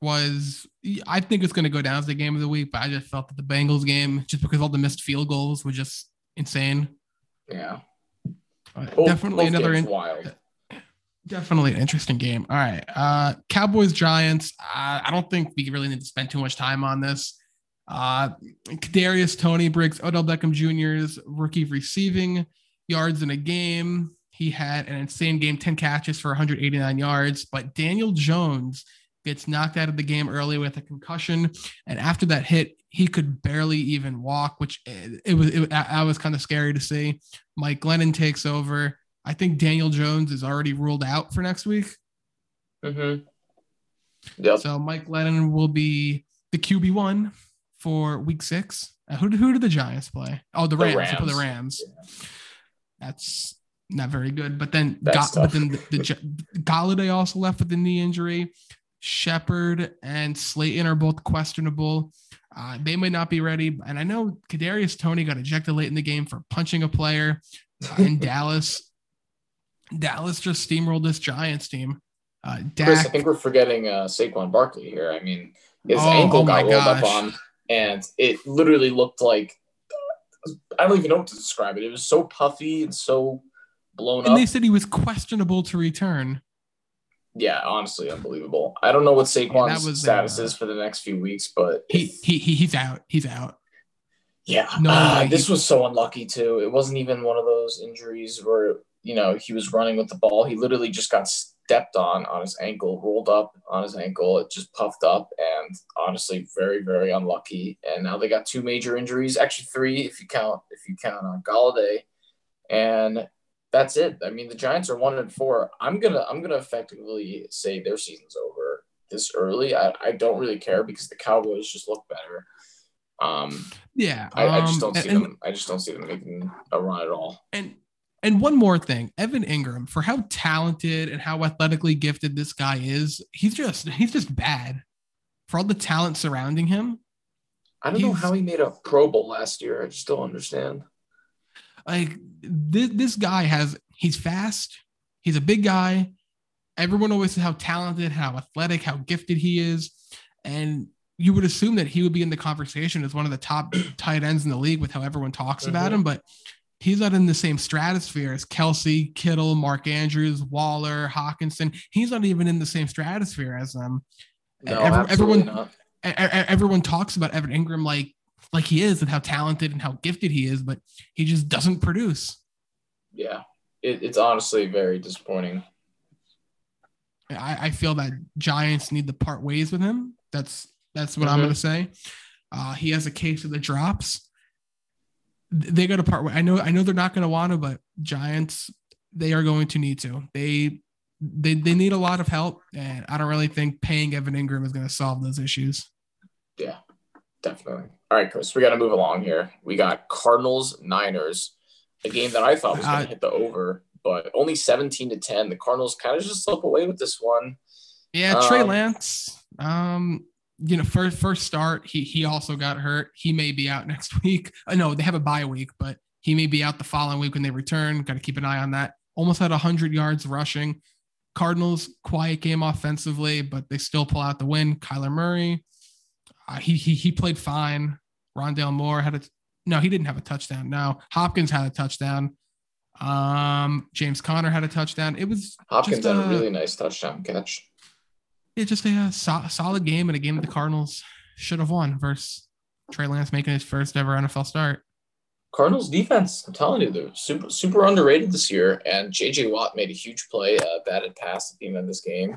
was. I think it's going to go down as the game of the week, but I just felt that the Bengals game, just because all the missed field goals, were just insane. Yeah. Uh, Both- definitely both another in- wild. Definitely an interesting game. All right. Uh Cowboys Giants. Uh, I don't think we really need to spend too much time on this. Uh Kadarius Toney breaks Odell Beckham Jr.'s rookie receiving yards in a game. He had an insane game, 10 catches for 189 yards, but Daniel Jones gets knocked out of the game early with a concussion. And after that hit, he could barely even walk, which it, it was it, I I was kind of scary to see. Mike Glennon takes over. I think Daniel Jones is already ruled out for next week. Mm-hmm. Yep. So Mike Glennon will be the QB one for week six. Uh, who, who did the Giants play? Oh, the The Rams. They play the Rams. Rams. That's not very good. But then, That's Ga- but then the, the Gi- Golladay also left with the knee injury. Shepard and Slayton are both questionable. Uh, they may not be ready. And I know Kadarius Toney got ejected late in the game for punching a player uh, in Dallas. Dallas just steamrolled this Giants team. Uh, Dak, Chris, I think we're forgetting uh, Saquon Barkley here. I mean, his Oh, ankle oh got rolled up on, and it literally looked like I don't even know what to describe it. It was so puffy and so blown and up. And they said he was questionable to return. Yeah, honestly, unbelievable. I don't know what Saquon's was, status uh, is for the next few weeks, but He, he, he he's out. He's out. Yeah, No uh, this was so unlucky too. It wasn't even one of those injuries where you know he was running with the ball. He literally just got stepped on on his ankle, rolled up on his ankle. It just puffed up, and honestly, very very unlucky. And now they got two major injuries, actually three if you count if you count on Golladay, and that's it. I mean, the Giants are one and four. I'm gonna I'm gonna effectively say their season's over this early. I, I don't really care because the Cowboys just look better. Um, yeah, I, I just um, don't see and- them. I just don't see them making a run at all. And and one more thing, Evan Engram, for how talented and how athletically gifted this guy is, he's just he's just bad. For all the talent surrounding him, I don't know how he made a Pro Bowl last year. I just don't understand. Like this, this guy has he's fast, he's a big guy. Everyone always says how talented, how athletic, how gifted he is. And you would assume that he would be in the conversation as one of the top tight ends in the league with how everyone talks about Mhm. him, but he's not in the same stratosphere as Kelce, Kittle, Mark Andrews, Waller, Hockenson. He's not even in the same stratosphere as them. No, Every- everyone- not. Everyone talks about Evan Engram like like he is and how talented and how gifted he is, but he just doesn't produce. Yeah, it, it's honestly very disappointing. I, I feel that Giants need to part ways with him. That's that's what I'm Mhm. going to say. Uh, he has a case of the drops. Th- They got to part way. I know. I know they're not going to want to, but Giants they are going to need to. They they they need a lot of help, and I don't really think paying Evan Engram is going to solve those issues. Yeah, definitely. All right, Chris, we got to move along here. We got Cardinals Niners, a game that I thought was going Uh, to hit the over, but only 17 to 10. The Cardinals kind of just slip away with this one. Yeah, Trey Um, Lance. Um, you know, first first start, he he also got hurt. He may be out next week. I know they have a bye week, but he may be out the following week when they return. Got to keep an eye on that. Almost had hundred yards rushing. Cardinals quiet game offensively, but they still pull out the win. Kyler Murray, uh, he he he played fine. Rondale Moore had a no, he didn't have a touchdown. No, Hopkins had a touchdown. Um, James Conner had a touchdown. It was Hopkins Just, had uh, a really nice touchdown catch. yeah, just a, uh, so- solid game and a game that the Cardinals should have won versus Trey Lance making his first ever NFL start. Cardinals defense, I'm telling you, they're super super underrated this year. And JJ Watt made a huge play, uh, batted pass at the end of this game,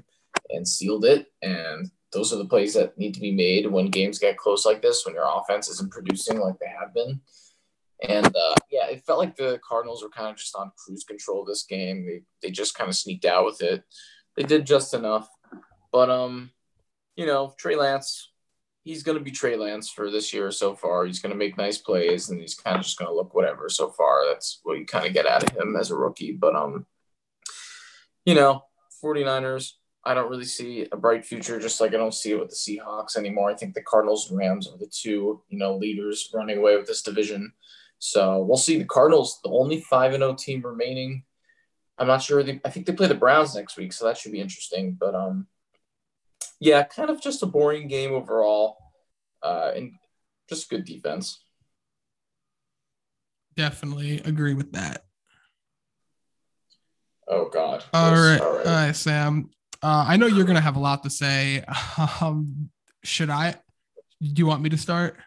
and sealed it. And those are the plays that need to be made when games get close like this, when your offense isn't producing like they have been. And uh, yeah, it felt like the Cardinals were kind of just on cruise control this game. They they just kind of sneaked out with it. They did just enough, but um, you know, Trey Lance, he's going to be Trey Lance for this year so far. He's going to make nice plays and he's kind of just going to look whatever so far. That's what you kind of get out of him as a rookie. But, um, you know, 49ers, I don't really see a bright future, just like I don't see it with the Seahawks anymore. I think the Cardinals and Rams are the two, you know, leaders running away with this division. So we'll see. The Cardinals, the only 5 0 team remaining. I'm not sure. They, I think they play the Browns next week, so that should be interesting. But, um, yeah, kind of just a boring game overall, uh, and just good defense. Definitely agree with that. Oh God! All Chris, right, all right, Sam. Uh, I know you're gonna have a lot to say. Um, should I? Do you want me to start?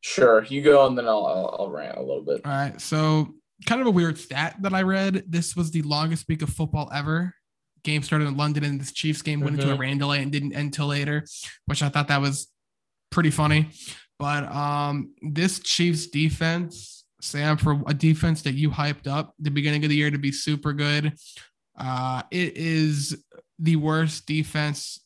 Sure, you go, and then I'll, I'll I'll rant a little bit. All right. So, kind of a weird stat that I read. This was the longest week of football ever. Game started in London, and this Chiefs game went into a Mhm. rain delay and didn't end till later, which I thought that was pretty funny. But um, this Chiefs defense, Sam, for a defense that you hyped up the beginning of the year to be super good, uh, it is the worst defense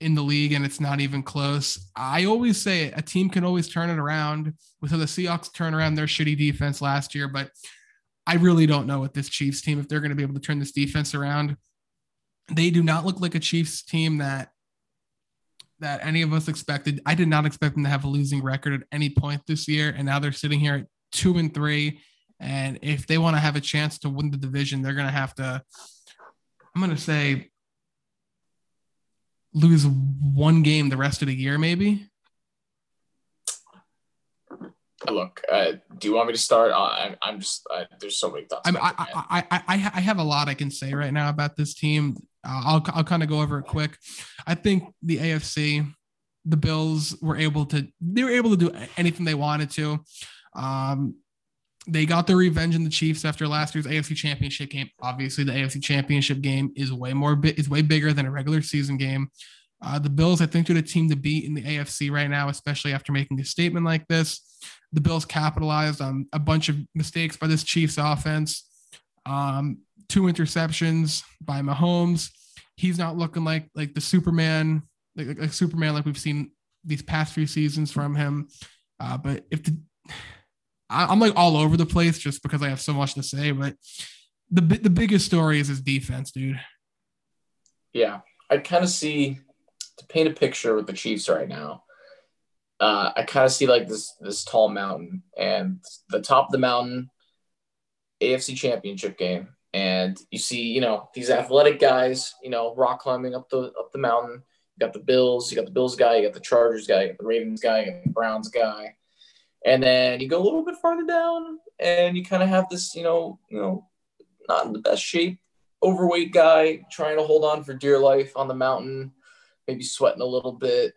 in the league, and it's not even close. I always say it, a team can always turn it around. Saw the Seahawks turn around their shitty defense last year, but I really don't know with this Chiefs team if they're going to be able to turn this defense around. They do not look like a Chiefs team that that any of us expected. I did not expect them to have a losing record at any point this year, and now they're sitting here at two and three. And if they want to have a chance to win the division, they're going to have to. I'm going to say lose one game the rest of the year, maybe. Look, uh, do you want me to start? Uh, I'm just I, there's so many thoughts. I. I, I, I, I have a lot I can say right now about this team. Uh, I'll, I'll kind of go over it quick. I think the AFC, the Bills were able to, they were able to do anything they wanted to. Um, they got their revenge in the Chiefs after last year's AFC Championship game. Obviously, the AFC Championship game is way more is way bigger than a regular season game. Uh, the Bills, I think, are the team to beat in the AFC right now, especially after making a statement like this. The Bills capitalized on a bunch of mistakes by this Chiefs offense. Um, two interceptions by Mahomes. He's not looking like like the Superman, like, like, like Superman like we've seen these past few seasons from him. Uh, but if the I, am like all over the place just because I have so much to say, but the the biggest story is his defense, dude. Yeah, I kind of see to paint a picture with the Chiefs right now. Uh, I kind of see like this this tall mountain, and the top of the mountain, AFC Championship game, and you see you know these athletic guys, you know, rock climbing up the up the mountain. You got the Bills, you got the Bills guy, you got the Chargers guy, you got the Ravens guy, you got the Browns guy, and then you go a little bit farther down, and you kind of have this, you know, you know, not in the best shape, overweight guy trying to hold on for dear life on the mountain, maybe sweating a little bit.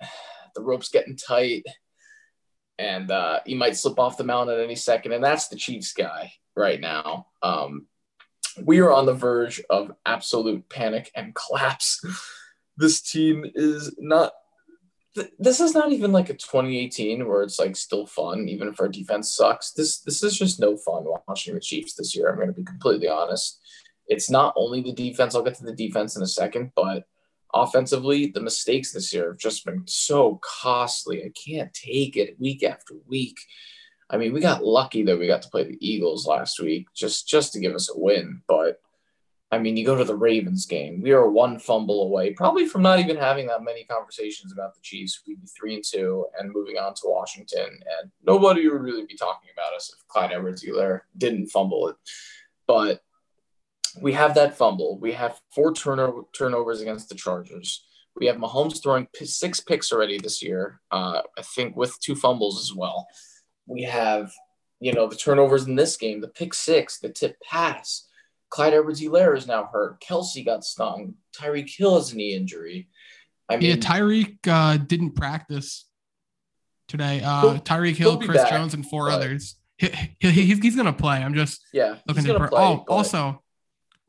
The rope's getting tight, and uh, he might slip off the mountain at any second. And that's the Chiefs guy right now. Um, we are on the verge of absolute panic and collapse. this team is not this is not even like a 2018 where it's like still fun, even if our defense sucks. This this is just no fun watching the Chiefs this year. I'm going to be completely honest. It's not only the defense. I'll get to the defense in a second, but offensively, the mistakes this year have just been so costly. I can't take it week after week. I mean, we got lucky that we got to play the Eagles last week just just to give us a win, but I mean, you go to the Ravens game. We are one fumble away, probably from not even having that many conversations about the Chiefs. We'd be three and two and moving on to Washington, and nobody would really be talking about us if Clyde Edwards-Helaire didn't fumble it. But we have that fumble. We have four turnover turnovers against the Chargers. We have Mahomes throwing p- six picks already this year. Uh, I think with two fumbles as well. We have, you know, the turnovers in this game, the pick six, the tip pass Clyde Edwards-Helaire is now hurt. Kelce got stung. Tyreek Hill has a knee injury. I mean, yeah, Tyreek uh, didn't practice today. Uh, Tyreek Hill, Chris back, Jones, and four but, others. He, he, he's, he's gonna play. I'm just yeah looking to. Play, oh, but... also,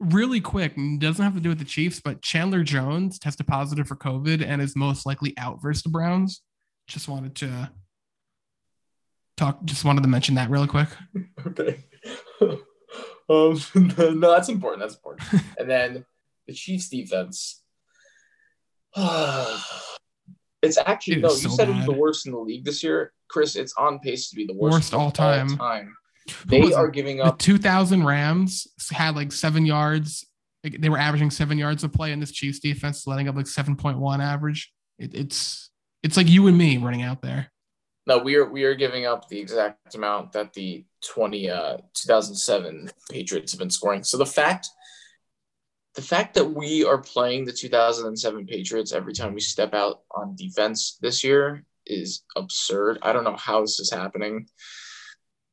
really quick, doesn't have to do with the Chiefs, but Chandler Jones tested positive for COVID and is most likely out versus the Browns. Just wanted to talk. Just wanted to mention that really quick. okay. Um, no, that's important. That's important. and then the Chiefs defense. it's actually no. You so said bad. it was the worst in the league this year, Chris. It's on pace to be the worst, worst all time. All time. They are giving up. The 2000 Rams had like seven yards. They were averaging seven yards of play, and this Chiefs defense letting up like 7.1 average. It, it's it's like you and me running out there. No, we are we are giving up the exact amount that the 20 uh 2007 Patriots have been scoring. So the fact the fact that we are playing the 2007 Patriots every time we step out on defense this year is absurd. I don't know how this is happening.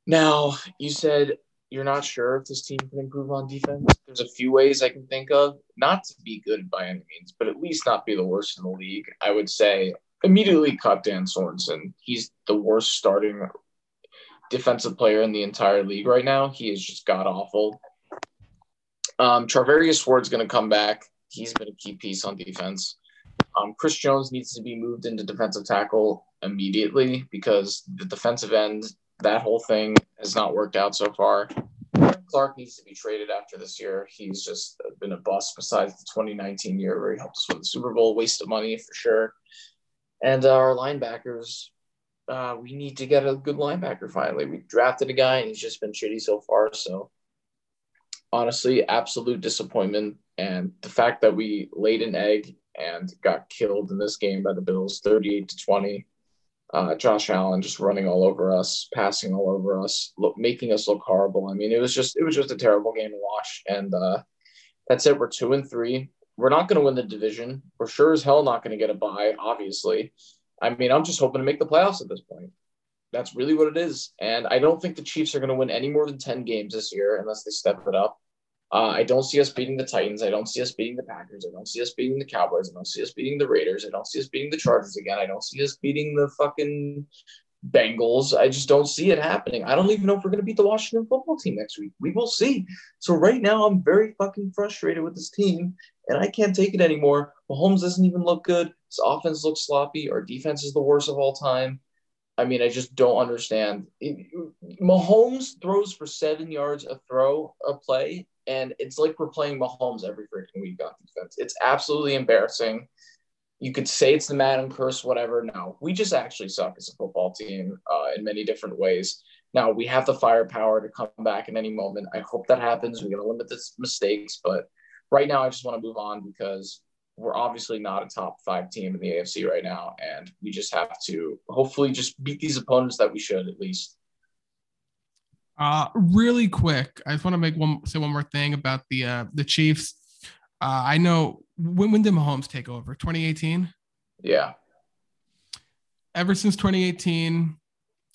Now, you said you're not sure if this team can improve on defense. There's a few ways I can think of, not to be good by any means, but at least not be the worst in the league. I would say immediately cut Dan Sorensen. He's the worst starting defensive player in the entire league right now. He is just god awful. Um, Charvarius Ward's going to come back. He's been a key piece on defense. Um, Chris Jones needs to be moved into defensive tackle immediately because the defensive end, that whole thing has not worked out so far. Clark needs to be traded after this year. He's just been a bust besides the 2019 year where he helped us win the Super Bowl. Waste of money for sure. And uh, our linebackers, uh, we need to get a good linebacker finally. We drafted a guy and he's just been shitty so far. So honestly, absolute disappointment. And the fact that we laid an egg and got killed in this game by the Bills, 38 to 20. Uh, Josh Allen just running all over us, passing all over us, look, making us look horrible. I mean, it was just it was just a terrible game to watch. And uh, that's it. We're two and three. We're not going to win the division. We're sure as hell not going to get a bye, obviously. I mean, I'm just hoping to make the playoffs at this point. That's really what it is. And I don't think the Chiefs are going to win any more than 10 games this year unless they step it up. Uh, I don't see us beating the Titans. I don't see us beating the Packers. I don't see us beating the Cowboys. I don't see us beating the Raiders. I don't see us beating the Chargers again. I don't see us beating the fucking Bengals. I just don't see it happening. I don't even know if we're going to beat the Washington football team next week. We will see. So right now, I'm very fucking frustrated with this team, and I can't take it anymore. Mahomes doesn't even look good. His offense looks sloppy. Our defense is the worst of all time. I mean, I just don't understand. It, Mahomes throws for seven yards a throw, a play, and it's like we're playing Mahomes every freaking week on defense. It's absolutely embarrassing. You could say it's the Madden curse, whatever. No, we just actually suck as a football team uh, in many different ways. Now we have the firepower to come back in any moment. I hope that happens. We're to limit the mistakes, but right now I just want to move on because we're obviously not a top five team in the AFC right now, and we just have to hopefully just beat these opponents that we should at least. Uh, really quick, I just want to make one say one more thing about the uh, the Chiefs. Uh, I know when, when did Mahomes take over? 2018. Yeah. Ever since 2018,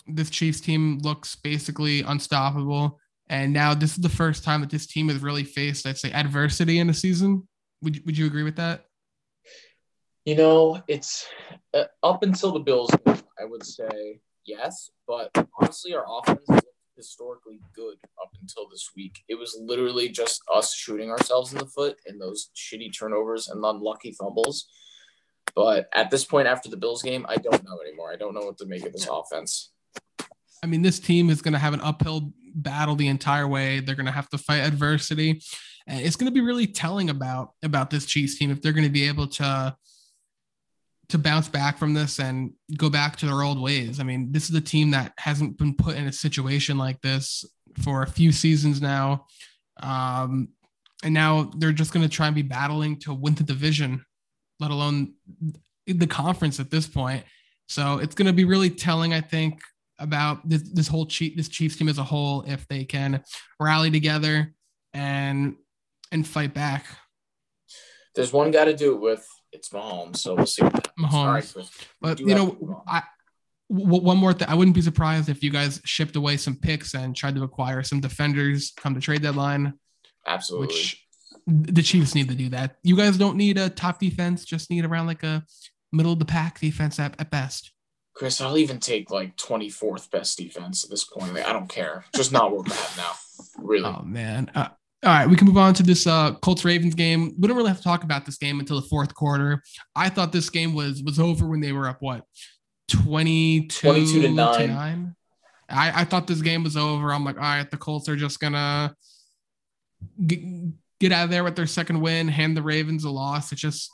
this Chiefs team looks basically unstoppable. And now this is the first time that this team has really faced, I'd say, adversity in a season. Would would you agree with that? You know, it's uh, up until the Bills, I would say yes, but honestly, our offense is historically good up until this week. It was literally just us shooting ourselves in the foot and those shitty turnovers and unlucky fumbles. But at this point, after the Bills game, I don't know anymore. I don't know what to make of this offense. I mean, this team is going to have an uphill battle the entire way. They're going to have to fight adversity, and it's going to be really telling about about this Chiefs team if they're going to be able to to bounce back from this and go back to their old ways. I mean, this is a team that hasn't been put in a situation like this for a few seasons now. Um, and now they're just going to try and be battling to win the division, let alone the conference at this point. So it's going to be really telling, I think, about this this whole chief this Chiefs team as a whole if they can rally together and and fight back. There's one guy to do it with. It's Mahomes, so we'll see. Mahomes, right, but you know, I one more thing. I wouldn't be surprised if you guys shipped away some picks and tried to acquire some defenders come the trade deadline. Absolutely. Which the Chiefs need to do that. You guys don't need a top defense, just need around like a middle of the pack defense at, at best. Chris, I'll even take like 24th best defense at this point. Like, I don't care. Just not where we're at now. Really. Oh, man. Uh, all right, we can move on to this uh, Colts Ravens game. We don't really have to talk about this game until the fourth quarter. I thought this game was was over when they were up what 22, 22 to 9. To 9. I, I thought this game was over. I'm like, all right, the Colts are just gonna get, get out of there with their second win, hand the Ravens a loss. It just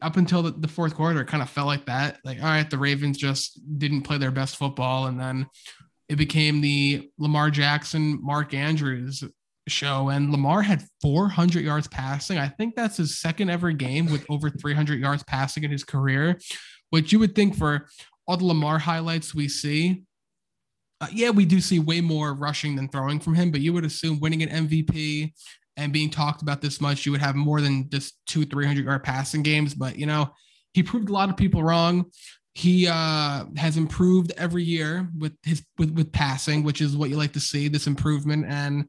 up until the, the fourth quarter, it kind of felt like that. Like, all right, the Ravens just didn't play their best football. And then it became the Lamar Jackson, Mark Andrews show. And Lamar had 400 yards passing. I think that's his second ever game with over 300 yards passing in his career, which you would think for all the Lamar highlights we see. Uh, yeah, we do see way more rushing than throwing from him, but you would assume winning an MVP and being talked about this much, you would have more than just two, 300 yard passing games. But, you know, he proved a lot of people wrong. He uh, has improved every year with his with, with passing, which is what you like to see this improvement. And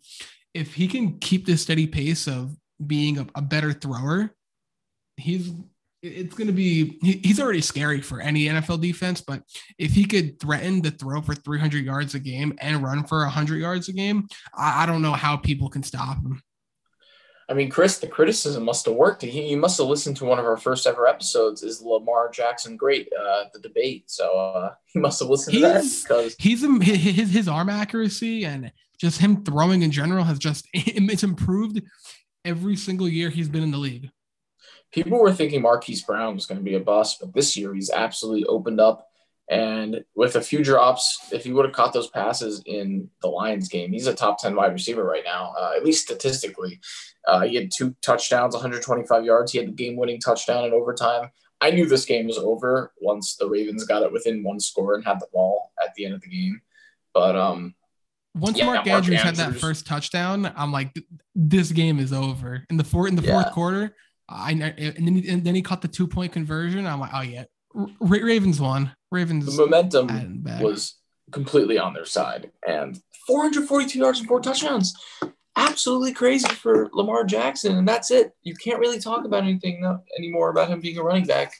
if he can keep this steady pace of being a, a better thrower, he's it's going to be he, he's already scary for any NFL defense. But if he could threaten to throw for 300 yards a game and run for 100 yards a game, I, I don't know how people can stop him. I mean, Chris, the criticism must have worked. He, he must have listened to one of our first ever episodes. Is Lamar Jackson great? Uh, the debate. So uh, he must have listened he's, to that because he's his his arm accuracy and just him throwing in general has just it's improved every single year he's been in the league. People were thinking Marquise Brown was going to be a bust, but this year he's absolutely opened up and with a few drops, if he would have caught those passes in the Lions game, he's a top 10 wide receiver right now, uh, at least statistically. Uh, he had two touchdowns, 125 yards. He had the game winning touchdown in overtime. I knew this game was over once the Ravens got it within one score and had the ball at the end of the game. But um, once yeah, Mark, Andrews, Andrews, had that first touchdown, I'm like, this game is over. In the fourth in the fourth quarter, I and then, he, and then he caught the two point conversion. I'm like, oh yeah, Ravens won. Ravens. The momentum was completely on their side, and 442 yards and four touchdowns. Absolutely crazy for Lamar Jackson, and that's it. You can't really talk about anything anymore about him being a running back.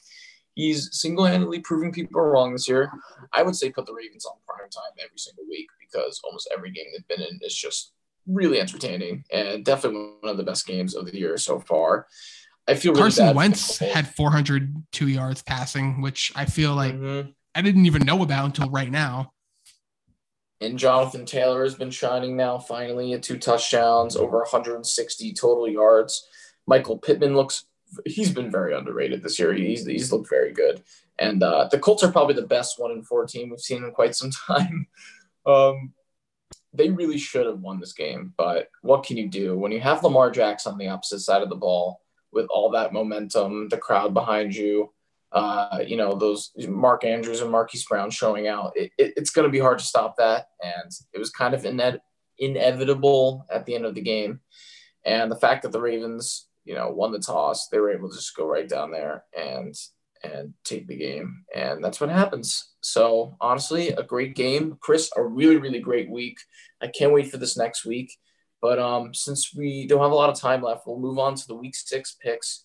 He's single-handedly proving people wrong this year. I would say put the Ravens on prime time every single week because almost every game they've been in is just really entertaining and definitely one of the best games of the year so far. I feel really Carson Wentz had 402 yards passing, which I feel like mm-hmm. I didn't even know about until right now. And Jonathan Taylor has been shining now, finally, at two touchdowns, over 160 total yards. Michael Pittman looks, he's been very underrated this year. He's, he's looked very good. And uh, the Colts are probably the best one in four team we've seen in quite some time. Um, they really should have won this game, but what can you do when you have Lamar Jackson on the opposite side of the ball with all that momentum, the crowd behind you? Uh, you know, those Mark Andrews and Marquise Brown showing out, it, it, it's going to be hard to stop that. And it was kind of ine- inevitable at the end of the game. And the fact that the Ravens, you know, won the toss, they were able to just go right down there and and take the game. And that's what happens. So honestly, a great game. Chris, a really, really great week. I can't wait for this next week. But um, since we don't have a lot of time left, we'll move on to the week six picks.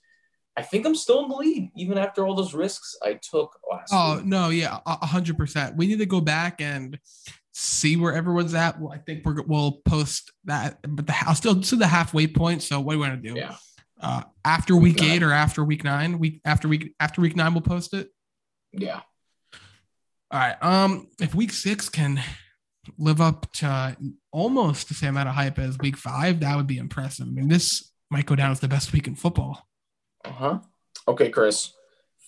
I think I'm still in the lead, even after all those risks I took last. Oh week. no, yeah, a hundred percent. We need to go back and see where everyone's at. Well, I think we're we'll post that, but the I'll still to the halfway point. So what do we want to do? Yeah. Uh, after week eight or after week nine? Week after week after week nine, we'll post it. Yeah. All right. Um, if week six can live up to almost the same amount of hype as week five, that would be impressive. I mean, this might go down as the best week in football. Uh huh. Okay, Chris.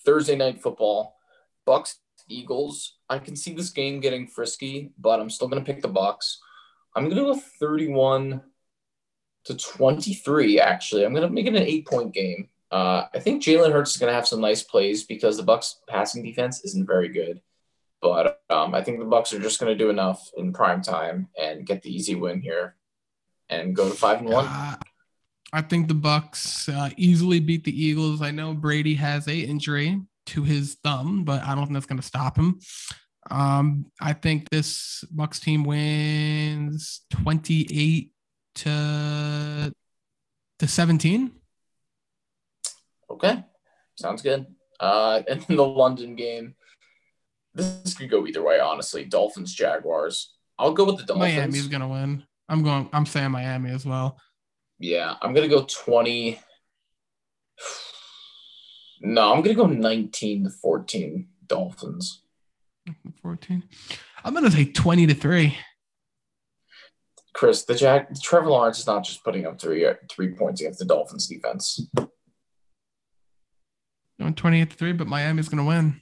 Thursday night football, Bucs Eagles. I can see this game getting frisky, but I'm still gonna pick the Bucs. I'm gonna go 31 to 23. Actually, I'm gonna make it an eight point game. Uh, I think Jalen Hurts is gonna have some nice plays because the Bucs passing defense isn't very good. But um, I think the Bucs are just gonna do enough in prime time and get the easy win here, and go to five and one. Uh, I think the Bucs uh, easily beat the Eagles. I know Brady has a injury to his thumb, but I don't think that's going to stop him. Um, I think this Bucs team wins twenty-eight to to seventeen. Okay, sounds good. Uh, and then the London game, this could go either way. Honestly, Dolphins Jaguars. I'll go with the Dolphins. Miami's going to win. I'm going. I'm saying Miami as well. Yeah, I'm gonna go twenty. No, I'm gonna go nineteen to fourteen Dolphins. Fourteen. I'm going to say twenty to three. Chris, the Jack Trevor Lawrence is not just putting up three uh, three points against the Dolphins defense. Going twenty-eight to three, but Miami's going to win.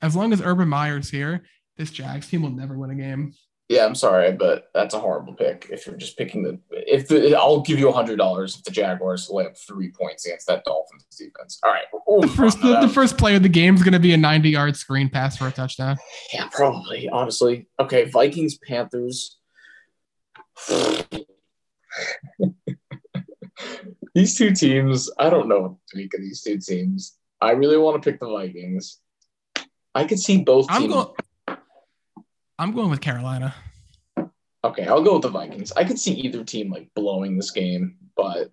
As long as Urban Meyer's here, this Jags team will never win a game. Yeah, I'm sorry, but that's a horrible pick. If you're just picking the, if the, I'll give you a hundred dollars if the Jaguars lay up three points against that Dolphins defense. All right, The first, the, the first play of the game is going to be a 90 yard screen pass for a touchdown. yeah, probably. Honestly, okay. Vikings Panthers. these two teams, I don't know what to make of these two teams. I really want to pick the Vikings. I could see both I'm teams. going. I'm going with Carolina. Okay, I'll go with the Vikings. I could see either team like blowing this game, but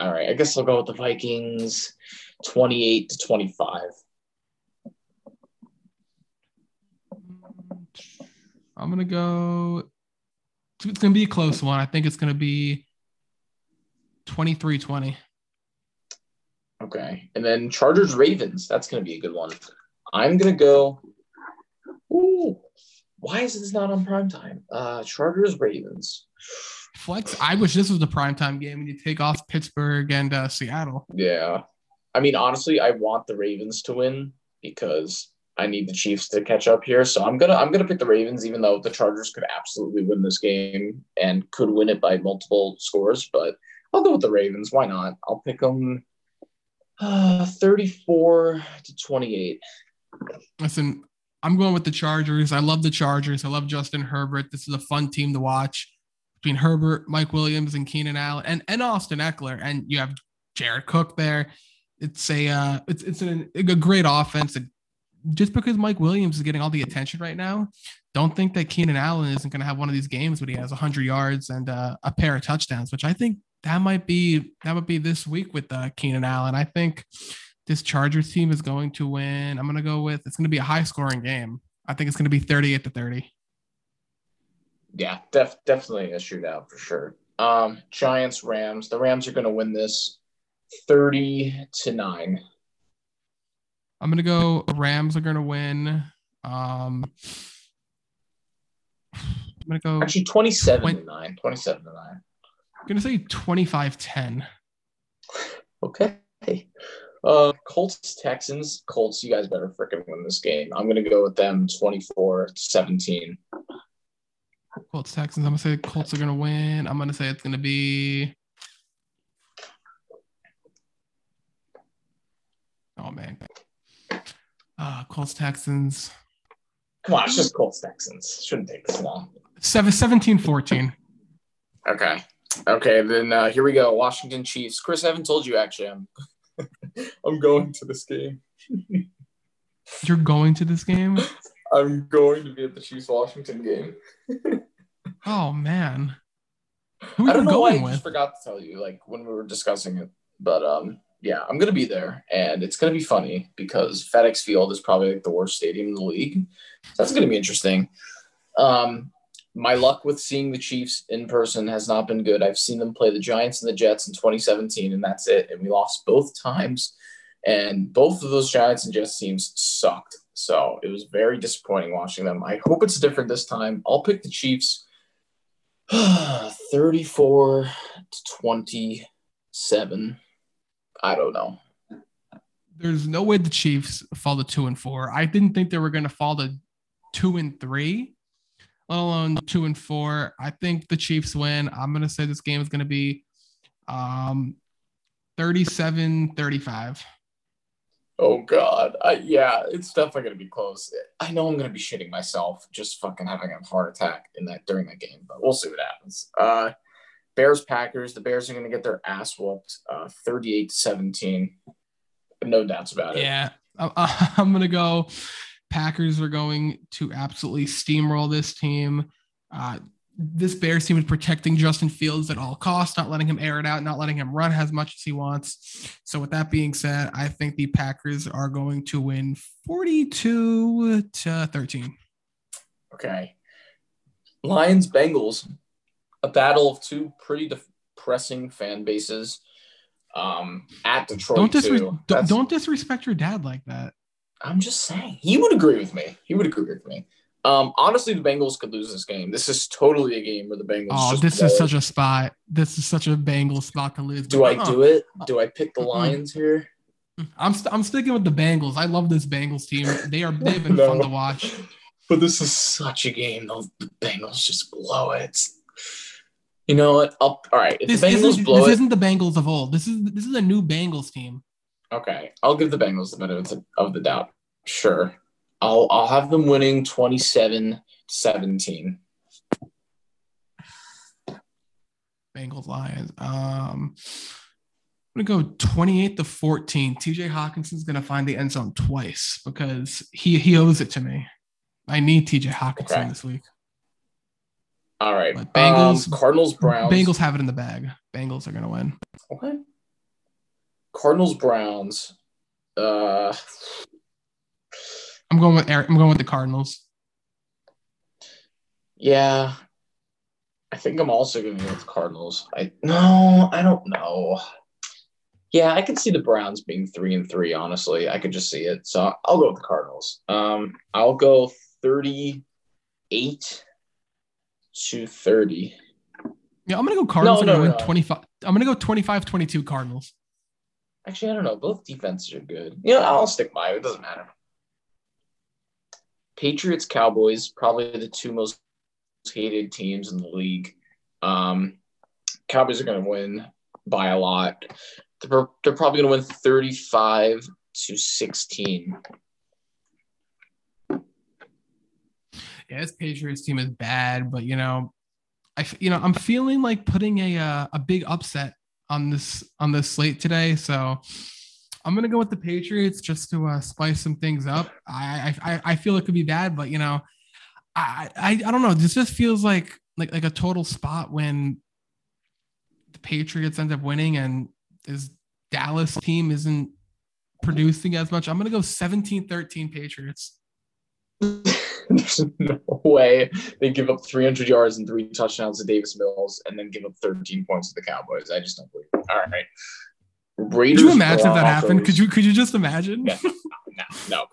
all right, I guess I'll go with the Vikings 28 to 25. Mm, I'm gonna go. It's gonna be a close one. I think it's gonna be 23-20. Okay. And then Chargers Ravens. That's going to be a good one. I'm going to go. Ooh. Why is this not on prime time? Uh, Chargers Ravens. Flex. I wish this was the primetime game and you take off Pittsburgh and uh, Seattle. Yeah. I mean, honestly, I want the Ravens to win because I need the Chiefs to catch up here. So I'm gonna I'm gonna pick the Ravens, even though the Chargers could absolutely win this game and could win it by multiple scores. But I'll go with the Ravens. Why not? I'll pick them uh, 34 to 28. Listen, I'm going with the Chargers. I love the Chargers. I love Justin Herbert. This is a fun team to watch between Herbert, Mike Williams, and Keenan Allen, and, and Austin Ekeler. And you have Jared Cook there. It's a uh, it's it's an, a great offense. And just because Mike Williams is getting all the attention right now, don't think that Keenan Allen isn't going to have one of these games when he has 100 yards and uh, a pair of touchdowns, which I think that might be that would be this week with uh, Keenan Allen. I think this Chargers team is going to win. I'm going to go with it's going to be a high scoring game. I think it's going to be 38 to 30. Yeah, def- definitely a shootout for sure. Um, Giants Rams. The Rams are going to win this 30 to 9. I'm going to go Rams are going to win um I'm gonna go. Actually, 27 Twen- to 9. 27 to 9. I'm gonna say 25-10. Okay. Uh, Colts Texans. Colts, you guys better freaking win this game. I'm gonna go with them 24 17. Colts Texans. I'm gonna say Colts are gonna win. I'm gonna say it's gonna be. Oh man. Uh, Colts Texans. Come on, it's just Colts Texans. Shouldn't take this long. Seven, 17 14. Okay. Okay, then uh, here we go. Washington Chiefs. Chris, I haven't told you actually. I'm I'm going to this game. You're going to this game? I'm going to be at the Chiefs Washington game. Oh man. Who I don't know why I just forgot to tell you, like when we were discussing it. But um, yeah, I'm gonna be there, and it's gonna be funny because FedEx Field is probably like the worst stadium in the league. So that's gonna be interesting. Um, my luck with seeing the Chiefs in person has not been good. I've seen them play the Giants and the Jets in 2017, and that's it. And we lost both times, and both of those Giants and Jets teams sucked. So it was very disappointing watching them. I hope it's different this time. I'll pick the Chiefs. 34 to 27. I don't know. There's no way the Chiefs fall to two and four. I didn't think they were going to fall to two and three, let alone two and four. I think the Chiefs win. I'm going to say this game is going to be um, 37 35. Oh God. I, yeah, it's definitely gonna be close. I know I'm gonna be shitting myself just fucking having a heart attack in that during that game, but we'll see what happens. Uh Bears Packers, the Bears are gonna get their ass whooped uh 38 to 17. No doubts about it. Yeah. I- I'm going to go. Packers are going to absolutely steamroll this team. Uh, this Bears team is protecting Justin Fields at all costs, not letting him air it out, not letting him run as much as he wants. So, with that being said, I think the Packers are going to win 42 to 13. Okay. Lions Bengals, a battle of two pretty depressing fan bases. Um, at Detroit Don't, too. don't, don't disrespect your dad like that. I'm just saying he would agree with me. He would agree with me. Um, honestly, the Bengals could lose this game. This is totally a game where the Bengals. Oh, this is such a spot. This is such a Bengals spot to lose. Do I Uh-uh. do it? Do I pick the. Lions here? I'm st- I'm sticking with the Bengals. I love this Bengals team. They are they've been No. fun to watch. But this is such a game. The the Bengals just blow it. You know what? I'll, all right. If This, the Bengals isn't, blow this it, isn't the Bengals of old. This is this is a new Bengals team. Okay. I'll give the Bengals the benefit of the doubt. Sure. I'll I'll have them winning 27-17. Bengals Lions. Um, I'm gonna go 28 to 14. TJ Hockenson's gonna find the end zone twice because he he owes it to me. I need TJ Hockenson Okay. this week. All right. But Bengals- um, Cardinals Browns. Bengals have it in the bag. Bengals are gonna win. Okay. Cardinals Browns. Uh I'm going with Eric. I'm going with the Cardinals. Yeah. I think I'm also going to go with Cardinals. I no, I don't know. Yeah, I could see the Browns being three and three. Honestly, I could just see it. So I'll go with the Cardinals. Um, I'll go thirty-eight to thirty. Yeah, I'm gonna go Cardinals. No, no, gonna no. win 25. I'm gonna go 25 22 Cardinals. Actually, I don't know. Both defenses are good. You know, I'll stick by it. Doesn't matter. Patriots, Cowboys, probably the two most hated teams in the league. Um, Cowboys are going to win by a lot. They're, they're probably going to win 35 to 16. Yeah, this Patriots team is bad, but you know, I you know I'm feeling like putting a uh, a big upset on this on this slate today, so I'm gonna go with the Patriots just to uh, spice some things up. I, I I- feel it could be bad, but you know, I I I don't know. This just feels like like like a total spot when the Patriots end up winning and this Dallas team isn't producing as much. I'm gonna go 17-13 Patriots. There's no way they give up 300 yards and three touchdowns to Davis Mills and then give up 13 points to the Cowboys. I just don't believe it. All right. Raiders, Could you imagine if that happened? Could you could you just imagine? Yeah. No, no.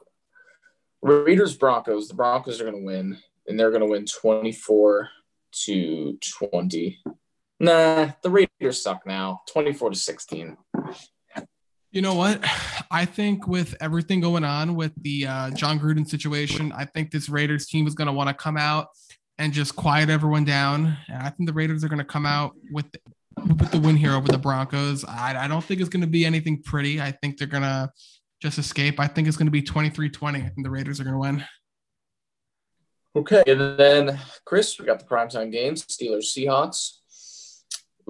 Raiders Broncos. The Broncos are going to win, and they're going to win 24 to 20. Nah, the Raiders suck now. 24 to 16. You know what? I think with everything going on with the uh, Jon Gruden situation, I think this Raiders team is going to want to come out and just quiet everyone down. And I think the Raiders are going to come out with the, with the win here over the Broncos. I, I don't think it's going to be anything pretty. I think they're going to just escape. I think it's going to be 23 20. I think the Raiders are going to win. Okay. And then, Chris, we got the primetime games Steelers, Seahawks.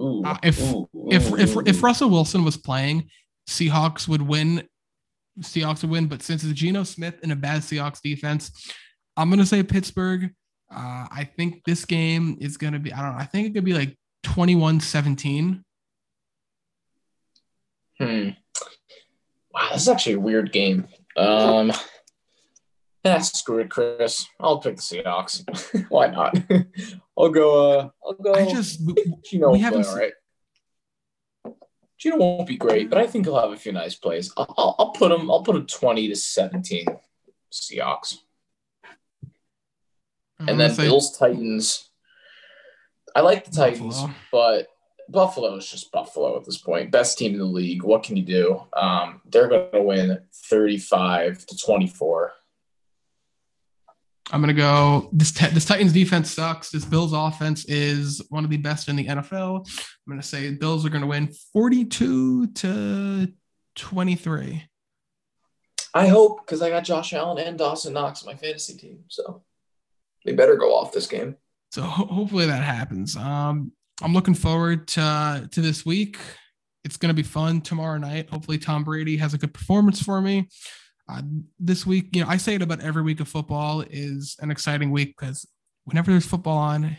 Ooh, uh, if, ooh, if, ooh, if, if Russell Wilson was playing, Seahawks would win. Seahawks would win. But since it's Geno Smith and a bad Seahawks defense, I'm going to say Pittsburgh. Uh, I think this game is going to be, I don't know, I think it could be like 21 17. Hmm. Wow, this is actually a weird game. Um, yeah, screw it, Chris. I'll pick the Seahawks. Why not? I'll go. Uh, I'll go. I just you know, we haven't. All right. Geno won't be great, but I think he'll have a few nice plays. I'll, I'll, I'll put him. I'll put him twenty to seventeen. Seahawks. And then Bills Titans. I like the Titans, Buffalo. but Buffalo is just Buffalo at this point. Best team in the league. What can you do? Um, they're going to win 35 to 24. I'm gonna go. This this Titans defense sucks. This Bills offense is one of the best in the NFL. I'm gonna say Bills are gonna win 42 to 23. I hope because I got Josh Allen and Dawson Knox on my fantasy team, so they better go off this game. So ho- hopefully that happens. Um, I'm looking forward to to this week. It's gonna be fun tomorrow night. Hopefully Tom Brady has a good performance for me. Uh, this week, you know, I say it about every week of football is an exciting week because whenever there's football on,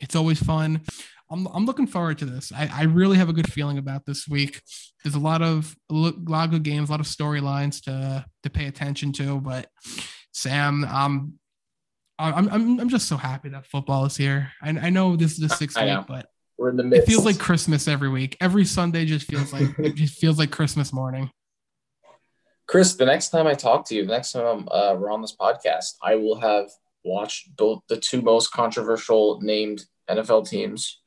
it's always fun. I'm, I'm looking forward to this. I, I really have a good feeling about this week. There's a lot of a lot of good games, a lot of storylines to to pay attention to. But Sam, um, I'm I'm I'm just so happy that football is here. I, I know this is the sixth week, but we're in the midst. It feels like Christmas every week. Every Sunday just feels like it just feels like Christmas morning. Chris, the next time I talk to you, the next time uh, we're on this podcast, I will have watched both the two most controversial named NFL teams.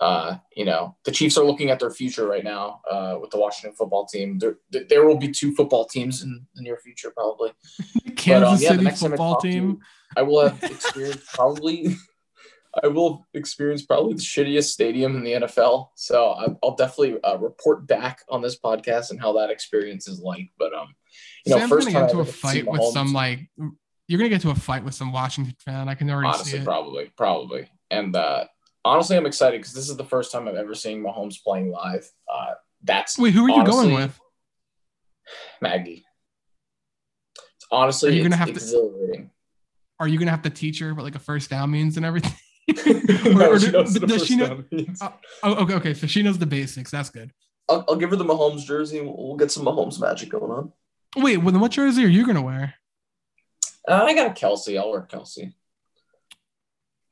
Uh, you know, the Chiefs are looking at their future right now uh, with the Washington football team. There, there will be two football teams in the near future, probably. Kansas but, um, yeah, City football I team. You, I will have experienced probably I will experience probably the shittiest stadium in the NFL. So I'll definitely uh, report back on this podcast and how that experience is like. But um, you know, Sam's first gonna get into a fight with some like you're gonna get to a fight with some Washington fan. I can already honestly, see it. probably, probably. And uh, honestly, I'm excited because this is the first time I've ever seen Mahomes playing live. Uh, that's wait, who are you honestly, going with? Maggie. honestly, are you gonna have exhilarating. To, are you gonna have to teach her what like a first down means and everything? or, or does she know? Uh, oh, okay, okay. So she knows the basics. That's good. I'll, I'll give her the Mahomes jersey. We'll, we'll get some Mahomes magic going on. Wait, well, then what jersey are you gonna wear? Uh, I got a Kelce. I'll wear Kelce.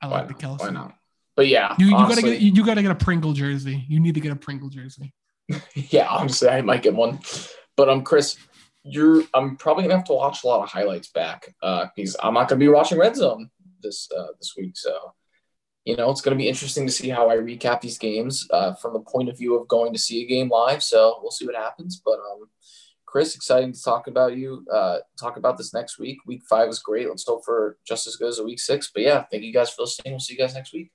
I like Why the Kelce. Why not? But yeah, you, you honestly, gotta get you, you gotta get a Pringle jersey. You need to get a Pringle jersey. yeah, honestly, I might get one. But um, Chris, you're I'm probably gonna have to watch a lot of highlights back uh, because I'm not gonna be watching Red Zone this uh, this week. So you know, it's going to be interesting to see how I recap these games uh, from the point of view of going to see a game live. So we'll see what happens. But um, Chris, exciting to talk about you. Uh, talk about this next week. Week five was great. Let's hope for just as good as a week six. But yeah, thank you guys for listening. We'll see you guys next week.